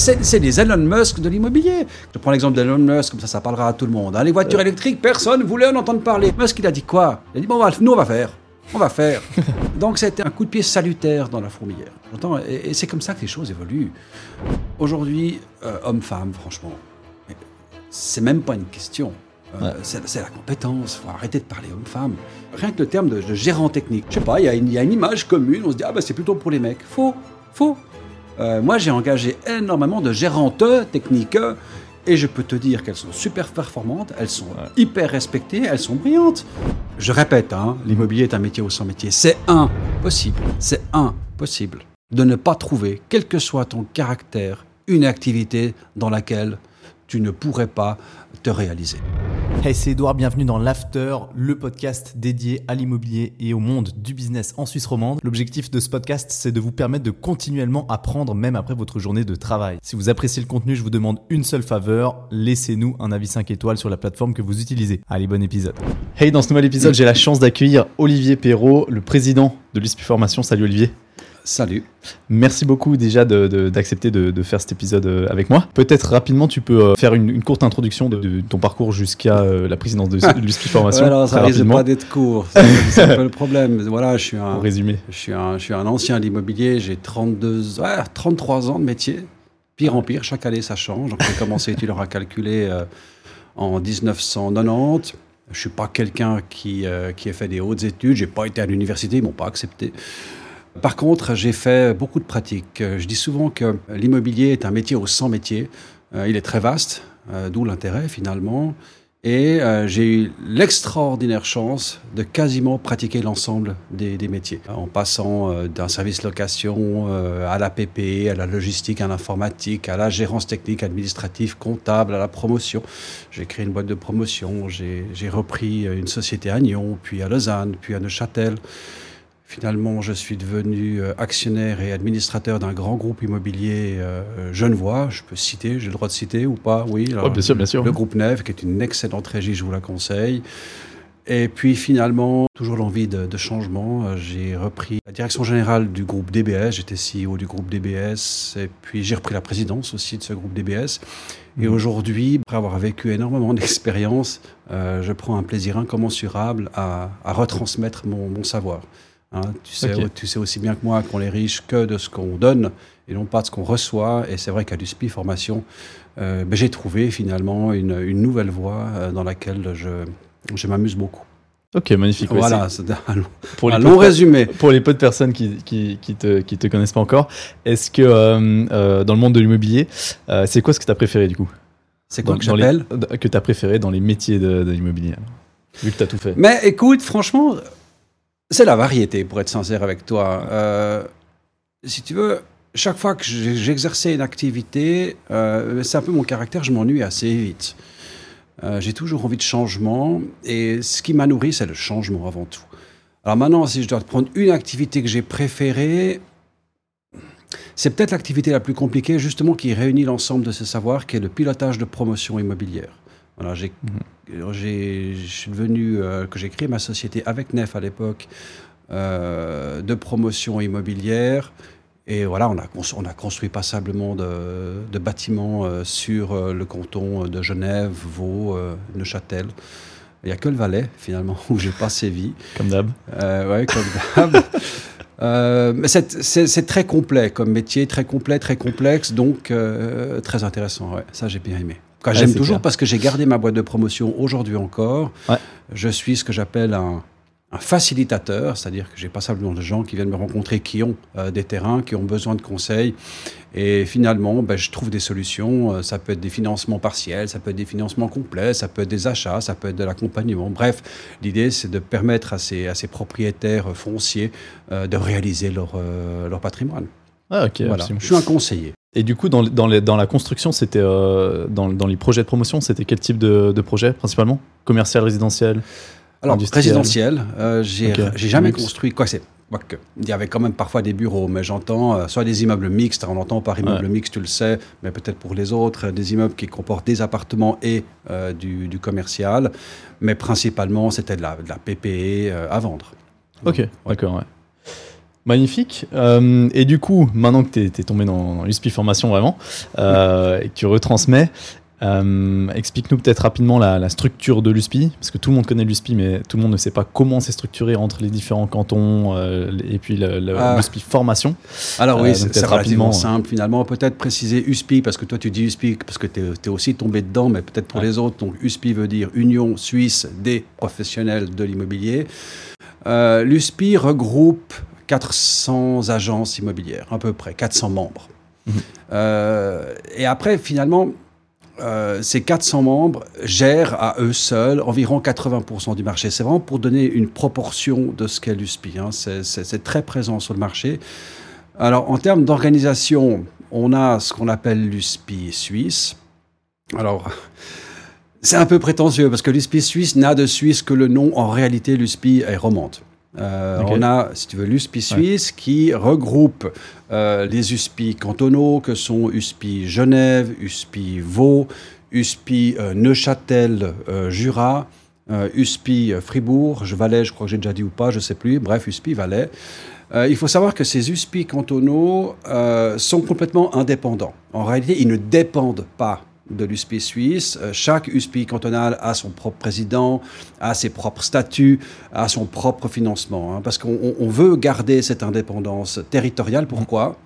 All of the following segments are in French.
c'est des Elon Musk de l'immobilier. Je prends l'exemple d'Elon Musk, comme ça, ça parlera à tout le monde. Hein. Les voitures électriques, personne ne voulait en entendre parler. Musk, il a dit quoi? Il a dit, bon, nous, on va faire. On va faire. Donc, c'était un coup de pied salutaire dans la fourmilière. Et, et c'est comme ça que les choses évoluent. Aujourd'hui, euh, homme-femme, franchement, c'est même pas une question. Euh, c'est la compétence. faut arrêter de parler homme-femme. Rien que le terme de, gérant technique. Je sais pas, il y, a une image commune. On se dit, ah bah c'est plutôt pour les mecs. Faux, faux. Euh, moi, j'ai engagé énormément de gérantes techniques. Et je peux te dire qu'elles sont super performantes, elles sont hyper respectées, elles sont brillantes. Je répète, hein, l'immobilier est un métier au sans métier. C'est impossible, c'est impossible de ne pas trouver, quel que soit ton caractère, une activité dans laquelle tu ne pourrais pas te réaliser. Hey, c'est Edouard, bienvenue dans l'After, le podcast dédié à l'immobilier et au monde du business en Suisse romande. L'objectif de ce podcast, c'est de vous permettre de continuellement apprendre même après votre journée de travail. Si vous appréciez le contenu, je vous demande une seule faveur, laissez-nous un avis 5 étoiles sur la plateforme que vous utilisez. Allez, bon épisode. Hey, dans ce nouvel épisode, j'ai la chance d'accueillir Olivier Perrault, le président de l'ISPI Formation. Salut Olivier. Salut. Merci beaucoup déjà d'accepter de, faire cet épisode euh, avec moi. Peut-être rapidement, tu peux euh, faire une, courte introduction de, ton parcours jusqu'à euh, la présidence de, l'USPI Formation. alors, ça risque pas d'être court. C'est un peu le problème. Voilà, je suis un, résumé. Je suis un, je suis un ancien de l'immobilier. J'ai 32, 33 ans de métier. Pire en pire, chaque année ça change. J'ai commencé, tu l'auras calculé, en 1990. Je suis pas quelqu'un qui, qui a fait des hautes études. J'ai pas été à l'université, ils m'ont pas accepté. Par contre, j'ai fait beaucoup de pratiques. Je dis souvent que l'immobilier est un métier au sans métier. Euh, il est très vaste, euh, d'où l'intérêt finalement. Et euh, j'ai eu l'extraordinaire chance de quasiment pratiquer l'ensemble des, métiers, en passant d'un service location à la PPE, à la logistique, à l'informatique, à la gérance technique, administrative, comptable, à la promotion. J'ai créé une boîte de promotion, j'ai repris une société à Nyon, puis à Lausanne, puis à Neuchâtel. Finalement, je suis devenu euh, actionnaire et administrateur d'un grand groupe immobilier euh, genevois. Je peux citer, j'ai le droit de citer ou pas? Oui. bien sûr, bien sûr. Le groupe Neve, qui est une excellente régie, je vous la conseille. Et puis finalement, toujours l'envie de, changement, euh, j'ai repris la direction générale du groupe DBS, j'étais CEO du groupe DBS, et puis j'ai repris la présidence aussi de ce groupe DBS. Et mhm. aujourd'hui, après avoir vécu énormément d'expériences, je prends un plaisir incommensurable à, retransmettre mon savoir. Hein, tu, sais, tu sais aussi bien que moi qu'on est riche que de ce qu'on donne et non pas de ce qu'on reçoit. Et c'est vrai qu'à l'USPI Formation, euh, ben, j'ai trouvé finalement une, une nouvelle voie euh, dans laquelle je, je m'amuse beaucoup. Ok, magnifique. Voilà, c'est un, long, pour long résumé. Pour les peu de personnes qui, qui, qui, te, qui te connaissent pas encore, est-ce que euh, dans le monde de l'immobilier, c'est quoi ce que tu as préféré du coup? C'est quoi que j'appelle? Que tu as préféré dans les métiers de, de l'immobilier Vu que tu as tout fait. Mais écoute, franchement, c'est la variété, pour être sincère avec toi. Euh, si tu veux, chaque fois que j'exerçais une activité, euh, c'est un peu mon caractère, je m'ennuie assez vite. Euh, j'ai toujours envie de changement et ce qui m'a nourri, c'est le changement avant tout. Alors maintenant, si je dois prendre une activité que j'ai préférée, c'est peut-être l'activité la plus compliquée, justement, qui réunit l'ensemble de ce savoir, qui est le pilotage de promotion immobilière. J'ai mhm je suis devenu, euh, que j'ai créé ma société avec Nef à l'époque euh, de promotion immobilière. Et voilà, on a, on a construit passablement de, de bâtiments euh, sur le canton de Genève, Vaud, Neuchâtel. Il n'y a que le Valais, finalement, où j'ai pas sévi. Comme d'hab. oui, comme d'hab. mais c'est très complet comme métier, très complet, très complexe, donc très intéressant. Ouais, ça, j'ai bien aimé. J'aime toujours parce que j'ai gardé ma boîte de promotion aujourd'hui encore. Je suis ce que j'appelle un, facilitateur, c'est-à-dire que j'ai pas simplement de gens qui viennent me rencontrer qui ont euh, des terrains, qui ont besoin de conseils. Et finalement, ben, je trouve des solutions. Euh, ça peut être des financements partiels, ça peut être des financements complets, ça peut être des achats, ça peut être de l'accompagnement. Bref, l'idée, c'est de permettre à ces, à ces propriétaires fonciers euh, de réaliser leur, leur patrimoine. Ah, ok, voilà. Je suis un conseiller. Et du coup, dans, dans, les, dans la construction, c'était euh, dans, dans, les projets de promotion, c'était quel type de, de, projet principalement? Commercial, résidentiel? Alors, résidentiel, euh, j'ai jamais construit. Quoi, c'est il y avait quand même parfois des bureaux, mais j'entends euh, soit des immeubles mixtes, on entend par immeuble mixte, tu le sais, mais peut-être pour les autres, des immeubles qui comportent des appartements et du, du, commercial, mais principalement c'était de la, de la PPE à vendre. Ok, d'accord, ouais. Magnifique. Euh, et du coup, maintenant que tu es, tombé dans, l'USPI formation vraiment, euh, et que tu retransmets, euh, explique-nous peut-être rapidement la, structure de l'USPI, parce que tout le monde connaît l'USPI, mais tout le monde ne sait pas comment c'est structuré entre les différents cantons et puis l'USPI ah. formation. Alors oui, c'est relativement simple finalement. Peut-être préciser USPI, parce que toi tu dis USPI, parce que tu es, aussi tombé dedans, mais peut-être pour les autres. Donc USPI veut dire Union Suisse des professionnels de l'immobilier. L'USPI regroupe 400 agences immobilières, à peu près, 400 membres. Mhm. Euh, et après, finalement, euh, ces 400 membres gèrent à eux seuls environ 80% du marché. C'est vraiment pour donner une proportion de ce qu'est l'USPI. Hein. C'est très présent sur le marché. Alors, en termes d'organisation, on a ce qu'on appelle l'USPI suisse. Alors, c'est un peu prétentieux parce que l'USPI suisse n'a de Suisse que le nom. En réalité, l'USPI est romande. Euh, on a, si tu veux, l'USPI suisse qui regroupe euh, les USPI cantonaux que sont USPI Genève, USPI Vaud, USPI euh, Neuchâtel, Jura, USPI Fribourg, je Valais, je crois que j'ai déjà dit ou pas, je sais plus, bref, USPI Valais. il faut savoir que ces USPI cantonaux sont complètement indépendants. En réalité, ils ne dépendent pas de l'USPI suisse. Euh, chaque USPI cantonal a son propre président, a ses propres statuts, a son propre financement. Hein, parce qu'on veut garder cette indépendance territoriale. Pourquoi?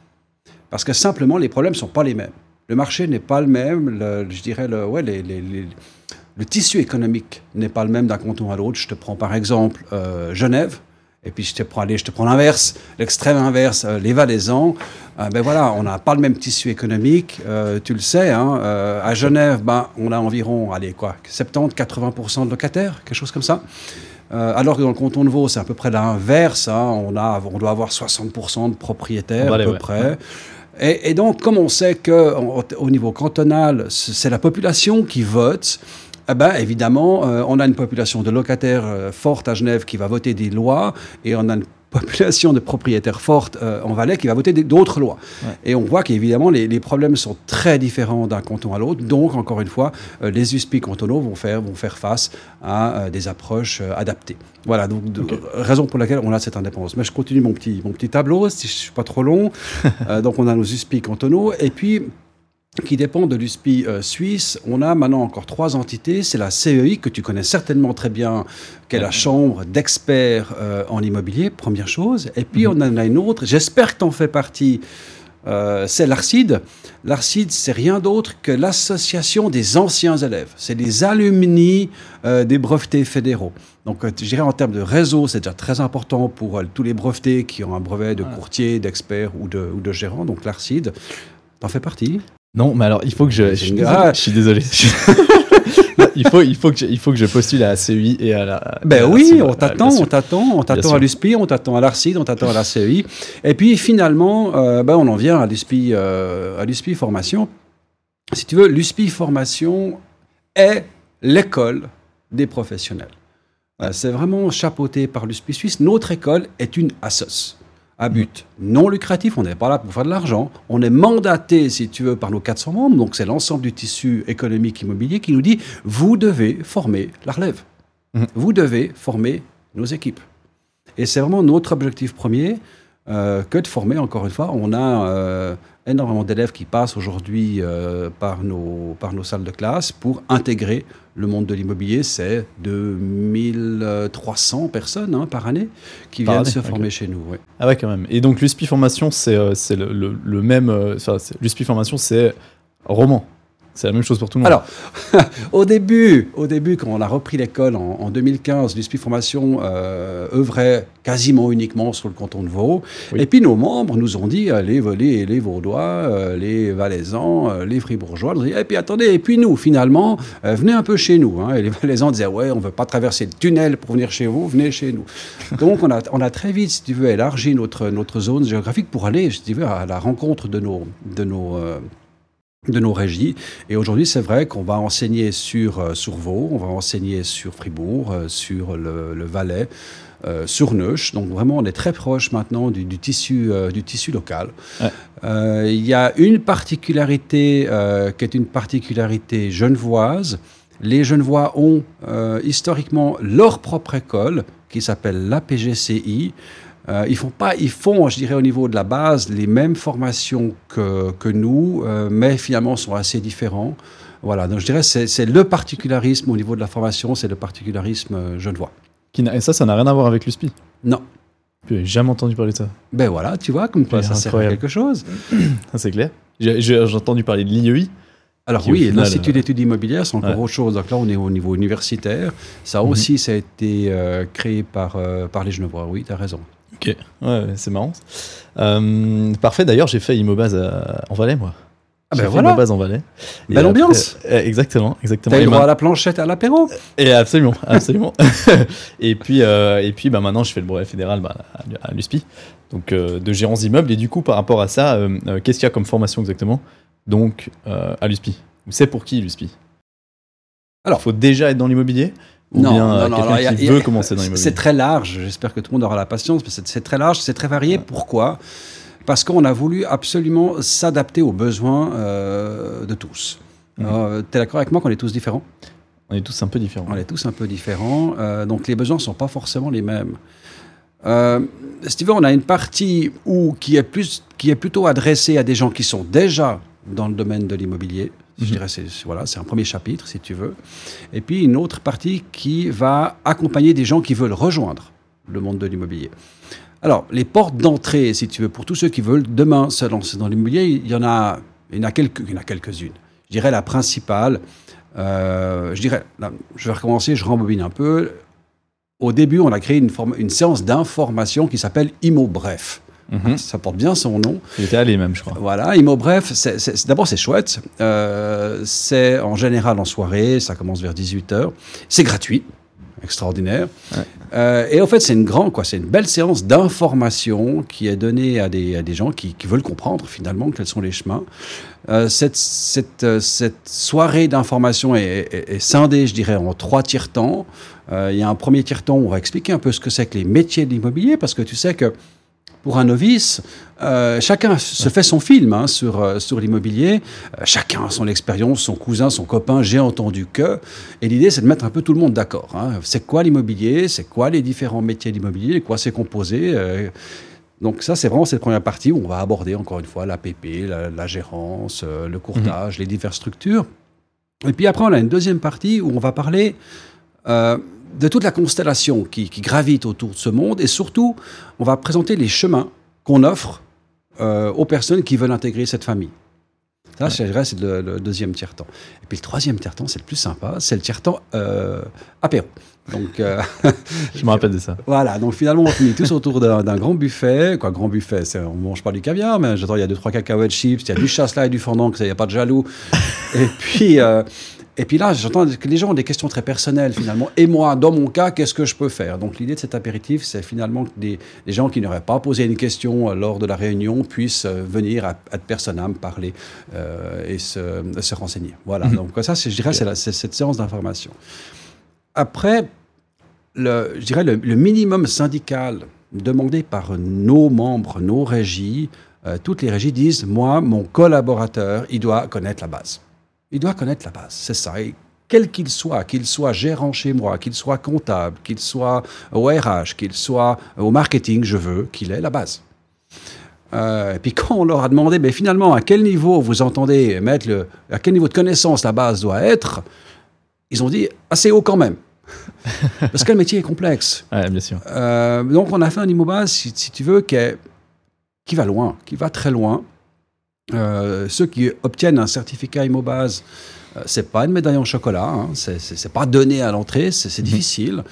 Parce que simplement, les problèmes ne sont pas les mêmes. Le marché n'est pas le même. je dirais, le, ouais, le tissu économique n'est pas le même d'un canton à l'autre. Je te prends par exemple euh, Genève. Et puis je te prends, allez, je te prends l'inverse, l'extrême inverse, euh, les Valaisans. Euh, ben voilà, on n'a pas le même tissu économique, euh, tu le sais. Hein, à Genève, ben, on a environ, allez quoi, 70-80% de locataires, quelque chose comme ça. alors que dans le canton de Vaud, c'est à peu près l'inverse. Hein, on, a, on doit avoir 60% de propriétaires à peu près. Et, et, donc, comme on sait qu'au niveau cantonal, c'est la population qui vote, eh ben, évidemment, euh, on a une population de locataires euh, forte à Genève qui va voter des lois et on a une population de propriétaires forte euh, en Valais qui va voter d'autres lois. Et on voit qu'évidemment, les, les, problèmes sont très différents d'un canton à l'autre. Donc, encore une fois, les USPI cantonaux vont faire, vont faire face à des approches adaptées. Voilà, donc raison pour laquelle on a cette indépendance. Mais je continue mon petit, mon petit tableau, si je ne suis pas trop long. donc, on a nos USPI cantonaux. Et puis, qui dépend de l'USPI euh, suisse. On a maintenant encore trois entités. C'est la CEI, que tu connais certainement très bien, qui est la chambre d'experts euh, en immobilier, première chose. Et puis, mhm. on en a une autre, j'espère que tu en fais partie, euh, c'est l'ARCID. L'ARCID, c'est rien d'autre que l'association des anciens élèves. C'est les alumni des brevetés fédéraux. Donc, je dirais en termes de réseau, c'est déjà très important pour tous les brevetés qui ont un brevet de courtier, d'expert ou de, ou de gérant. Donc, l'ARCID, t'en fais partie? Non, mais alors il faut que je. Je, suis désolé. il, faut, il, faut que je, il faut que je postule à la CEI et à la. Ben oui, on t'attend, on t'attend, on t'attend à l'USPI, on t'attend à l'ARCID, on t'attend à la CEI. Et puis finalement, euh, ben on en vient à l'USPI, euh, à l'USPI Formation. Si tu veux, l'USPI Formation est l'école des professionnels. Euh, c'est vraiment chapeauté par l'USPI Suisse. Notre école est une ASOS à but non lucratif, on n'est pas là pour faire de l'argent, on est mandaté, si tu veux, par nos 400 membres, donc c'est l'ensemble du tissu économique immobilier qui nous dit, vous devez former la relève, mhm. vous devez former nos équipes. Et c'est vraiment notre objectif premier euh, que de former, encore une fois. On a euh, énormément d'élèves qui passent aujourd'hui euh, par, nos, par nos salles de classe pour intégrer le monde de l'immobilier, c'est 2300 personnes hein, par année qui viennent se former chez nous. Ah ouais, quand même. Et donc l'USPI Formation, c'est euh, le, le, même. Euh, L'USPI Formation, c'est roman. C'est la même chose pour tout le monde. Alors, au début, au début, quand on a repris l'école en, 2015, l'USPI Formation euh, œuvrait quasiment uniquement sur le canton de Vaud. Et puis nos membres nous ont dit, les les Vaudois, euh, les Valaisans, euh, les Fribourgeois, et puis attendez, et puis nous, finalement, venez un peu chez nous. Hein. Et les Valaisans disaient, ouais, on ne veut pas traverser le tunnel pour venir chez vous, venez chez nous. Donc on a, on a très vite, si tu veux, élargi notre, notre zone géographique pour aller, je veux, à la rencontre de nos, de nos de nos régies. Et aujourd'hui, c'est vrai qu'on va enseigner sur, euh, sur Vaud, on va enseigner sur Fribourg, euh, sur le, Valais, euh, sur Neuch. Donc vraiment, on est très proche maintenant du, tissu, du tissu local. Il y a une particularité qui est une particularité genevoise. Les Genevois ont historiquement leur propre école qui s'appelle l'APGCI. Euh, ils font pas, ils font, je dirais, au niveau de la base, les mêmes formations que, que nous, euh, mais finalement sont assez différents. Voilà, donc je dirais c'est c'est le particularisme au niveau de la formation, c'est le particularisme euh, genevois. Et ça, ça n'a rien à voir avec l'USPI. Non. J'ai jamais entendu parler de ça. Ben voilà, tu vois, comme quoi ça sert à incroyable. quelque chose. Ça, c'est clair. J'ai entendu parler de l'IEI. Alors oui, l'Institut d'études immobilières, c'est encore ouais. autre chose. Donc là, on est au niveau universitaire. Ça Mhm. aussi, ça a été euh, créé par, euh, par les Genevois. Oui, tu as raison. Ok. Ouais, c'est marrant. Euh, parfait. D'ailleurs, j'ai fait Immobase à- en Valais, moi. Ah ben voilà. Immobase en Valais. Et Belle après- ambiance. euh, exactement, exactement. T'as eu droit ma- à la planchette et à l'apéro Et absolument, absolument. et puis, euh, et puis bah, maintenant, je fais le brevet fédéral bah, à, l'USPI, donc euh, de gérants immeubles. Et du coup, par rapport à ça, euh, euh, qu'est-ce qu'il y a comme formation exactement? Donc, euh, à l'USPI. C'est pour qui l'USPI Alors- faut déjà être dans l'immobilier? Ou Non, bien non, euh, non, quelqu'un a- qui a- veut commencer dans l'immobilier C'est très large. J'espère que tout le monde aura la patience, mais c'est très large, c'est très varié. Pourquoi? Parce qu'on a voulu absolument s'adapter aux besoins euh, de tous. Mhm. tu es d'accord avec moi qu'on est tous différents? On est tous un peu différents. On est tous un peu différents, euh, donc les besoins ne sont pas forcément les mêmes. Euh, si tu veux, on a une partie où, qui, est plus, qui est plutôt adressée à des gens qui sont déjà dans le domaine de l'immobilier. Je dirais c'est voilà, un premier chapitre, si tu veux. Et puis une autre partie qui va accompagner des gens qui veulent rejoindre le monde de l'immobilier. Alors, les portes d'entrée, si tu veux, pour tous ceux qui veulent demain se lancer dans l'immobilier, il y en a, il y en a quelques, quelques-unes. Je dirais la principale, euh, je dirais, je vais recommencer, je rembobine un peu. Au début, on a créé une, forme- une séance d'information qui s'appelle IMO Bref. Mhm. Ça porte bien son nom. J'étais allé même, je crois. Voilà, IMO Bref, d'abord c'est chouette. Euh, c'est en général en soirée, ça commence vers 18h. C'est gratuit, extraordinaire. Ouais. Euh, et en fait, c'est une grande, quoi, c'est une belle séance d'information qui est donnée à des, à des gens qui, qui veulent comprendre finalement quels sont les chemins. Euh, cette, cette, cette soirée d'information est, est- est scindée, je dirais, en trois tiers-temps. Il y a un premier tiers-temps où on va expliquer un peu ce que c'est que les métiers de l'immobilier, parce que tu sais que pour un novice, euh, chacun se fait son film hein, sur, euh, sur l'immobilier. Euh, chacun a son expérience, son cousin, son copain, j'ai entendu que. Et l'idée, c'est de mettre un peu tout le monde d'accord. hein. C'est quoi l'immobilier? C'est quoi les différents métiers de l'immobilier? Quoi c'est composé? Donc ça, c'est vraiment cette première partie où on va aborder encore une fois l'APP, la, la gérance, le courtage, les diverses structures. Et puis après, on a une deuxième partie où on va parler de toute la constellation qui, qui gravite autour de ce monde et surtout, on va présenter les chemins qu'on offre euh, aux personnes qui veulent intégrer cette famille. Ça, je dirais, c'est le, le deuxième tiers-temps. Et puis le troisième tiers-temps, c'est le plus sympa, c'est le tiers-temps euh, apéro. Donc euh, Je me rappelle de ça. voilà, donc finalement, on finit tous autour d'un grand buffet. Quoi, grand buffet, on mange pas du caviar, mais j'attends, il y a deux, trois cacahuètes chips, il y a du chasse-là et du fondant, il n'y a pas de jaloux. et puis, euh, et puis là, j'entends que les gens ont des questions très personnelles finalement. Et moi, dans mon cas, qu'est-ce que je peux faire? Donc l'idée de cet apéritif, c'est finalement que des, des gens qui n'auraient pas posé une question euh, lors de la réunion puissent euh, venir à, à personam parler euh, et se, se renseigner. Voilà, Mhm. donc ça, je dirais, c'est cette séance d'information. Après, le, je dirais le, le minimum syndical demandé par nos membres, nos régies, toutes les régies disent, moi, mon collaborateur, il doit connaître la base. Il doit connaître la base, c'est ça. Et quel qu'il soit, qu'il soit gérant chez moi, qu'il soit comptable, qu'il soit au RH, qu'il soit au marketing, je veux qu'il ait la base. Euh, et puis quand on leur a demandé, mais finalement, à quel niveau vous entendez mettre le, à quel niveau de connaissance la base doit être, ils ont dit assez haut quand même. Parce que le métier est complexe. Ouais, bien sûr. Euh, donc on a fait un immobase, si, si tu veux, qui, est- qui va loin, qui va très loin. Euh, ceux qui obtiennent un certificat immobase, euh, c'est pas une médaille en chocolat, hein, c'est- pas donné à l'entrée, c'est Mhm. difficile.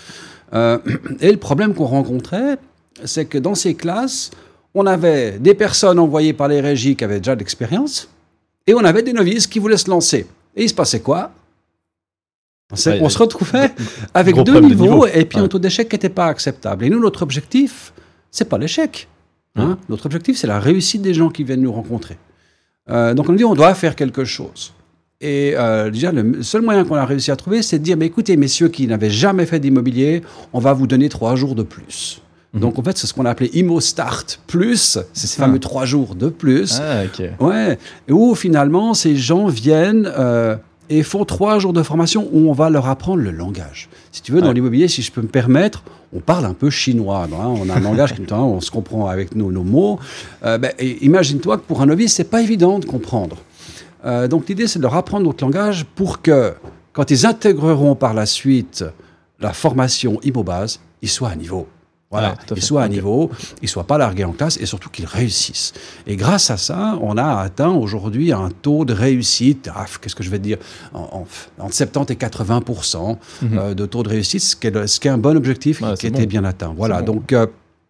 Euh, et le problème qu'on rencontrait, c'est que dans ces classes, on avait des personnes envoyées par les régies qui avaient déjà de l'expérience, et on avait des novices qui voulaient se lancer. Et il se passait quoi? Ouais, ouais. se retrouvait avec deux niveaux, niveau. et puis Ouais. un taux d'échec qui n'était pas acceptable. Et nous, notre objectif, c'est pas l'échec. hein. Notre objectif, c'est la réussite des gens qui viennent nous rencontrer. Euh, donc on dit, on doit faire quelque chose. Et euh, déjà, le seul moyen qu'on a réussi à trouver, c'est de dire, mais écoutez, messieurs qui n'avaient jamais fait d'immobilier, on va vous donner trois jours de plus. Mhm. Donc en fait, c'est ce qu'on a appelé Immo Start Plus, c'est ces Ah. fameux trois jours de plus. Ah, ok. Ouais, et où finalement ces gens viennent euh, et font trois jours de formation où on va leur apprendre le langage. Si tu veux, dans Ouais. l'immobilier, si je peux me permettre, on parle un peu chinois. hein. on a un langage qui, on se comprend avec nos, nos mots. Euh, ben, et imagine-toi que pour un novice, c'est pas évident de comprendre. Euh, donc l'idée, c'est de leur apprendre notre langage pour que, quand ils intégreront par la suite la formation IMOBase, ils soient à niveau. Voilà, Ouais, ils soient à niveau, ils soient pas largués en classe et surtout qu'ils réussissent. Et grâce à ça, on a atteint aujourd'hui un taux de réussite, ah, qu'est-ce que je vais te dire, en, en- entre 70 et 80% euh, de taux de réussite, ce qui est, ce qui est un bon objectif Mhm. Ouais, qui était bon. bien atteint. Voilà, bon. donc euh,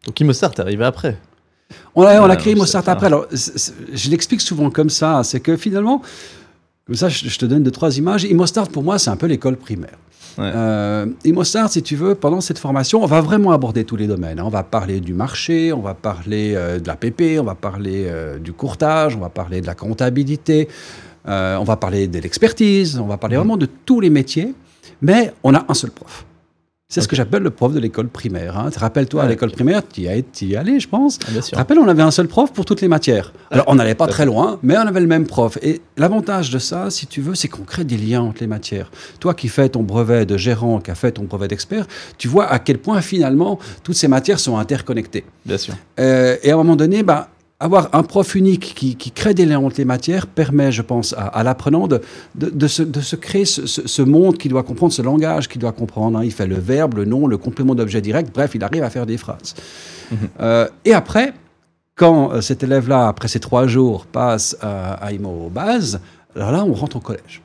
Donc Imostart est arrivé après. on a, on a Ouais, créé ça. après. Alors, c'est- c'est- je l'explique souvent comme ça, c'est que finalement, comme ça, je, je te donne deux, trois images. Immostart, pour moi, c'est un peu l'école primaire. Ouais. Euh, Immostart, si tu veux, pendant cette formation, on va vraiment aborder tous les domaines. hein. On va parler du marché, on va parler euh, de la PP, on va parler euh, du courtage, on va parler de la comptabilité, euh, on va parler de l'expertise, on va parler vraiment de tous les métiers, mais on a un seul prof. C'est ce que j'appelle le prof de l'école primaire. hein. Rappelle-toi, à l'école primaire, tu y, y allé, je pense. Ah, bien sûr. rappelles, on avait un seul prof pour toutes les matières. Alors, on n'allait pas très loin, mais on avait le même prof. Et l'avantage de ça, si tu veux, c'est qu'on crée des liens entre les matières. Toi qui fais ton brevet de gérant, qui a fait ton brevet d'expert, tu vois à quel point, finalement, toutes ces matières sont interconnectées. Bien sûr. Euh, et à un moment donné, bah, avoir un prof unique qui, qui crée des liens entre les matières permet, je pense, à, à l'apprenant de, de, de se, de se créer ce, ce- ce monde qu'il doit comprendre, ce langage qu'il doit comprendre. hein. Il fait le verbe, le nom, le complément d'objet direct, bref, il arrive à faire des phrases. Mhm. Euh, et après, quand euh, cet élève-là, après ces trois jours, passe à, à IMO base, alors là, on rentre au collège.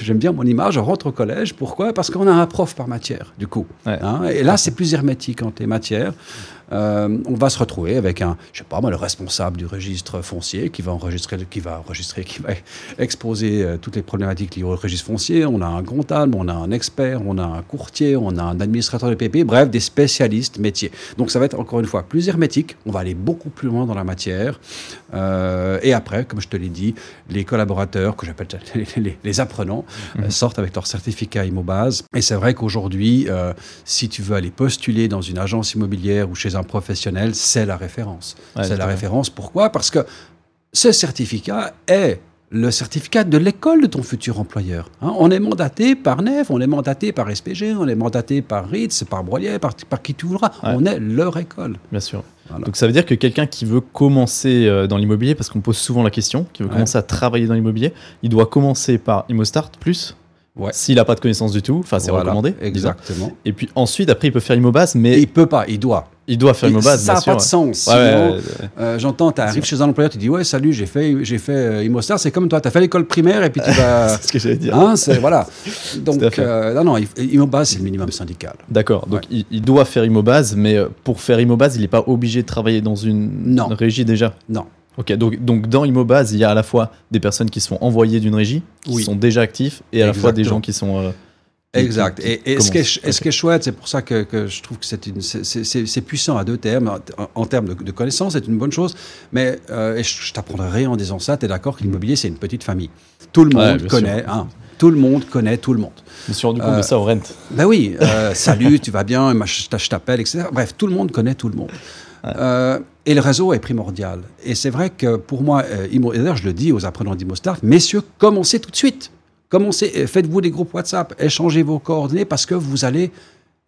J'aime bien mon image, on rentre au collège. Pourquoi? Parce qu'on a un prof par matière, du coup. Ouais. Hein, et là, c'est plus hermétique entre les matières. Euh, on va se retrouver avec un, je sais pas moi, le responsable du registre foncier qui va enregistrer, qui va enregistrer, qui va exposer euh, toutes les problématiques liées au registre foncier. On a un comptable, on a un expert, on a un courtier, on a un administrateur de PP, bref, des spécialistes métiers. Donc ça va être encore une fois plus hermétique. On va aller beaucoup plus loin dans la matière. Euh, et après, comme je te l'ai dit, les collaborateurs, que j'appelle les, les- les apprenants, euh, sortent avec leur certificat IMOBase. Et c'est vrai qu'aujourd'hui, euh, si tu veux aller postuler dans une agence immobilière ou chez un professionnel, c'est la référence. Ouais, c'est la référence. Pourquoi? Parce que ce certificat est le certificat de l'école de ton futur employeur. Hein, on est mandaté par NEF, on est mandaté par SPG, on est mandaté par Ritz, par Brolier, par, par qui tu voudras. Ouais. On est leur école. Bien sûr. Voilà. Donc ça veut dire que quelqu'un qui veut commencer euh, dans l'immobilier, parce qu'on pose souvent la question, qui veut Ouais. commencer à travailler dans l'immobilier, il doit commencer par ImmoStart plus. Ouais. S'il n'a pas de connaissances du tout, enfin c'est Voilà, recommandé. disons. Exactement. Et puis ensuite, après, il peut faire ImmoBase, mais Et il peut pas, il doit. il doit faire Et ImmoBase, ça n'a pas de sens. ouais. Ouais. Euh, J'entends, tu arrives chez un employeur, tu dis Ouais, salut, j'ai fait, j'ai fait euh, Immostar. C'est comme toi, tu as fait l'école primaire et puis tu vas. c'est ce que j'allais dire. Hein, c'est- voilà. Donc, euh, non, non, Immobase, c'est le minimum syndical. D'accord, donc il, il doit faire ImmoBase, mais pour faire ImmoBase, il n'est pas obligé de travailler dans une Non. régie déjà? Non. Ok, donc, donc dans ImmoBase, il y a à la fois des personnes qui sont envoyées d'une régie, qui Oui. sont déjà actifs, et à la fois des gens qui sont. euh, qui- Exact. qui- Et, qui et ce, qui est, commencent. et ce qui est chouette, c'est pour ça que, que je trouve que c'est puissant à deux termes. En, en termes de, de connaissances, c'est une bonne chose. Mais euh, et je, je t'apprendrai rien en disant ça. Tu es d'accord que l'immobilier, c'est une petite famille. Tout le monde bien connaît. hein, tout le monde connaît tout le monde. Je me suis rendu compte Euh, de ça au Rent. Ben oui, euh, salut, tu vas bien, je t'appelle, etc. Bref, tout le monde connaît tout le monde. Euh, et le réseau est primordial. Et c'est vrai que pour moi, euh, Imo- et d'ailleurs je le dis aux apprenants d'ImoStart, messieurs, commencez tout de suite. Commencez, euh, faites-vous des groupes WhatsApp, échangez vos coordonnées parce que vous allez,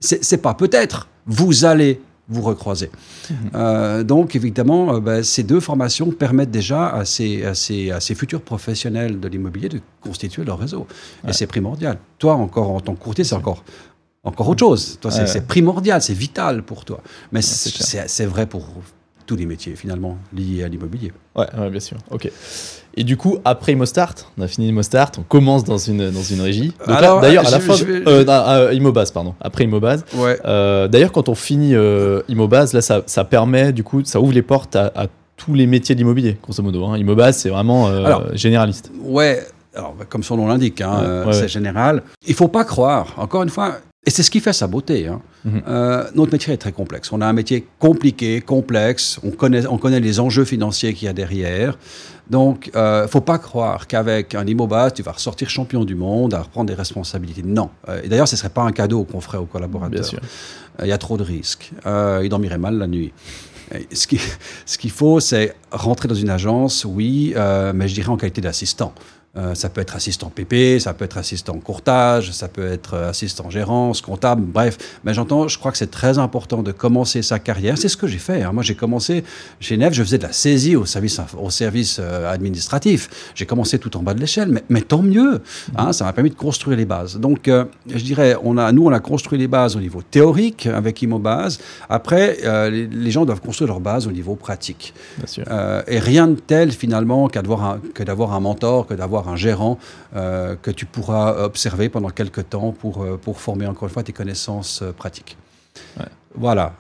c'est pas peut-être, vous allez vous recroiser. Euh, donc évidemment, euh, ben, ces deux formations permettent déjà à ces, à ces, à ces futurs professionnels de l'immobilier de constituer leur réseau. Et c'est primordial. Toi, encore en tant que courtier, c'est encore, encore autre chose. Toi, c'est Ouais. c'est primordial, c'est vital pour toi. Mais c'est vrai pour tous les métiers, finalement, liés à l'immobilier. Ouais, ouais, bien sûr. Ok. Et du coup, après ImmoStart, on a fini ImmoStart, on commence dans une, dans une régie. D'ailleurs, à la fin. vais- euh, euh, ImmoBase, pardon. Après ImmoBase. Ouais. Euh, D'ailleurs, quand on finit ImmoBase, là, ça, ça permet, du coup, ça ouvre les portes à, à tous les métiers de l'immobilier, grosso modo. Hein. ImmoBase, c'est vraiment Alors, généraliste. Ouais, alors, bah, comme son nom l'indique, hein, Ouais, ouais, c'est ouais. général. Il faut pas croire, encore une fois, et c'est ce qui fait sa beauté. hein. Mhm. Euh, notre métier est très complexe. On a un métier compliqué, complexe. On connaît, on connaît les enjeux financiers qu'il y a derrière. Donc, euh, faut pas croire qu'avec un Immobase, tu vas ressortir champion du monde, à reprendre des responsabilités. Non. Euh, et d'ailleurs, ce serait pas un cadeau qu'on ferait aux collaborateurs. Bien sûr. Euh, Il y a trop de risques. Euh, il dormirait mal la nuit. Et ce qui- ce qu'il faut, c'est rentrer dans une agence, oui, mais je dirais en qualité d'assistant. Euh, ça peut être assistant PP, ça peut être assistant courtage, ça peut être euh, assistant gérance, comptable, bref. Mais j'entends, je crois que c'est très important de commencer sa carrière. C'est ce que j'ai fait. hein. Moi, j'ai commencé chez Nef, je faisais de la saisie au service, au service euh, administratif. J'ai commencé tout en bas de l'échelle, mais, mais tant mieux. hein. ça m'a permis de construire les bases. Donc, euh, je dirais, on a, nous, on a construit les bases au niveau théorique avec Immobase. Après, les, les gens doivent construire leurs bases au niveau pratique. Bien sûr. Et rien de tel finalement qu'à que d'avoir un mentor, que d'avoir un gérant euh, que tu pourras observer pendant quelques temps pour, euh, pour former encore une fois tes connaissances euh, pratiques. Ouais. Voilà.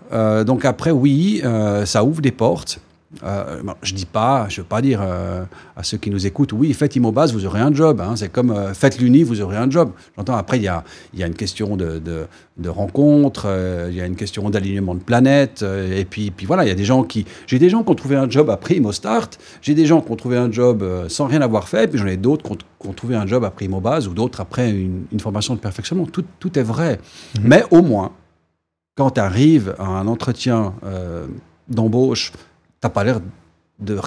Donc après, oui, ça ouvre des portes. Euh, je dis pas, je veux pas dire euh, à ceux qui nous écoutent, oui, faites Immobase, vous aurez un job. hein. c'est comme euh, faites l'Uni, vous aurez un job. J'entends après, il y a, y a une question de, de, de rencontre, euh, il y a une question d'alignement de planète, et puis, puis voilà, il y a des gens qui. J'ai des gens qui ont trouvé un job après Immostart, j'ai des gens qui ont trouvé un job sans rien avoir fait, puis j'en ai d'autres qui ont, qui ont trouvé un job après Immobase ou d'autres après une, une formation de perfectionnement. Tout, tout est vrai. Mais au moins, quand tu arrives à un entretien d'embauche, t'as pas l'air de,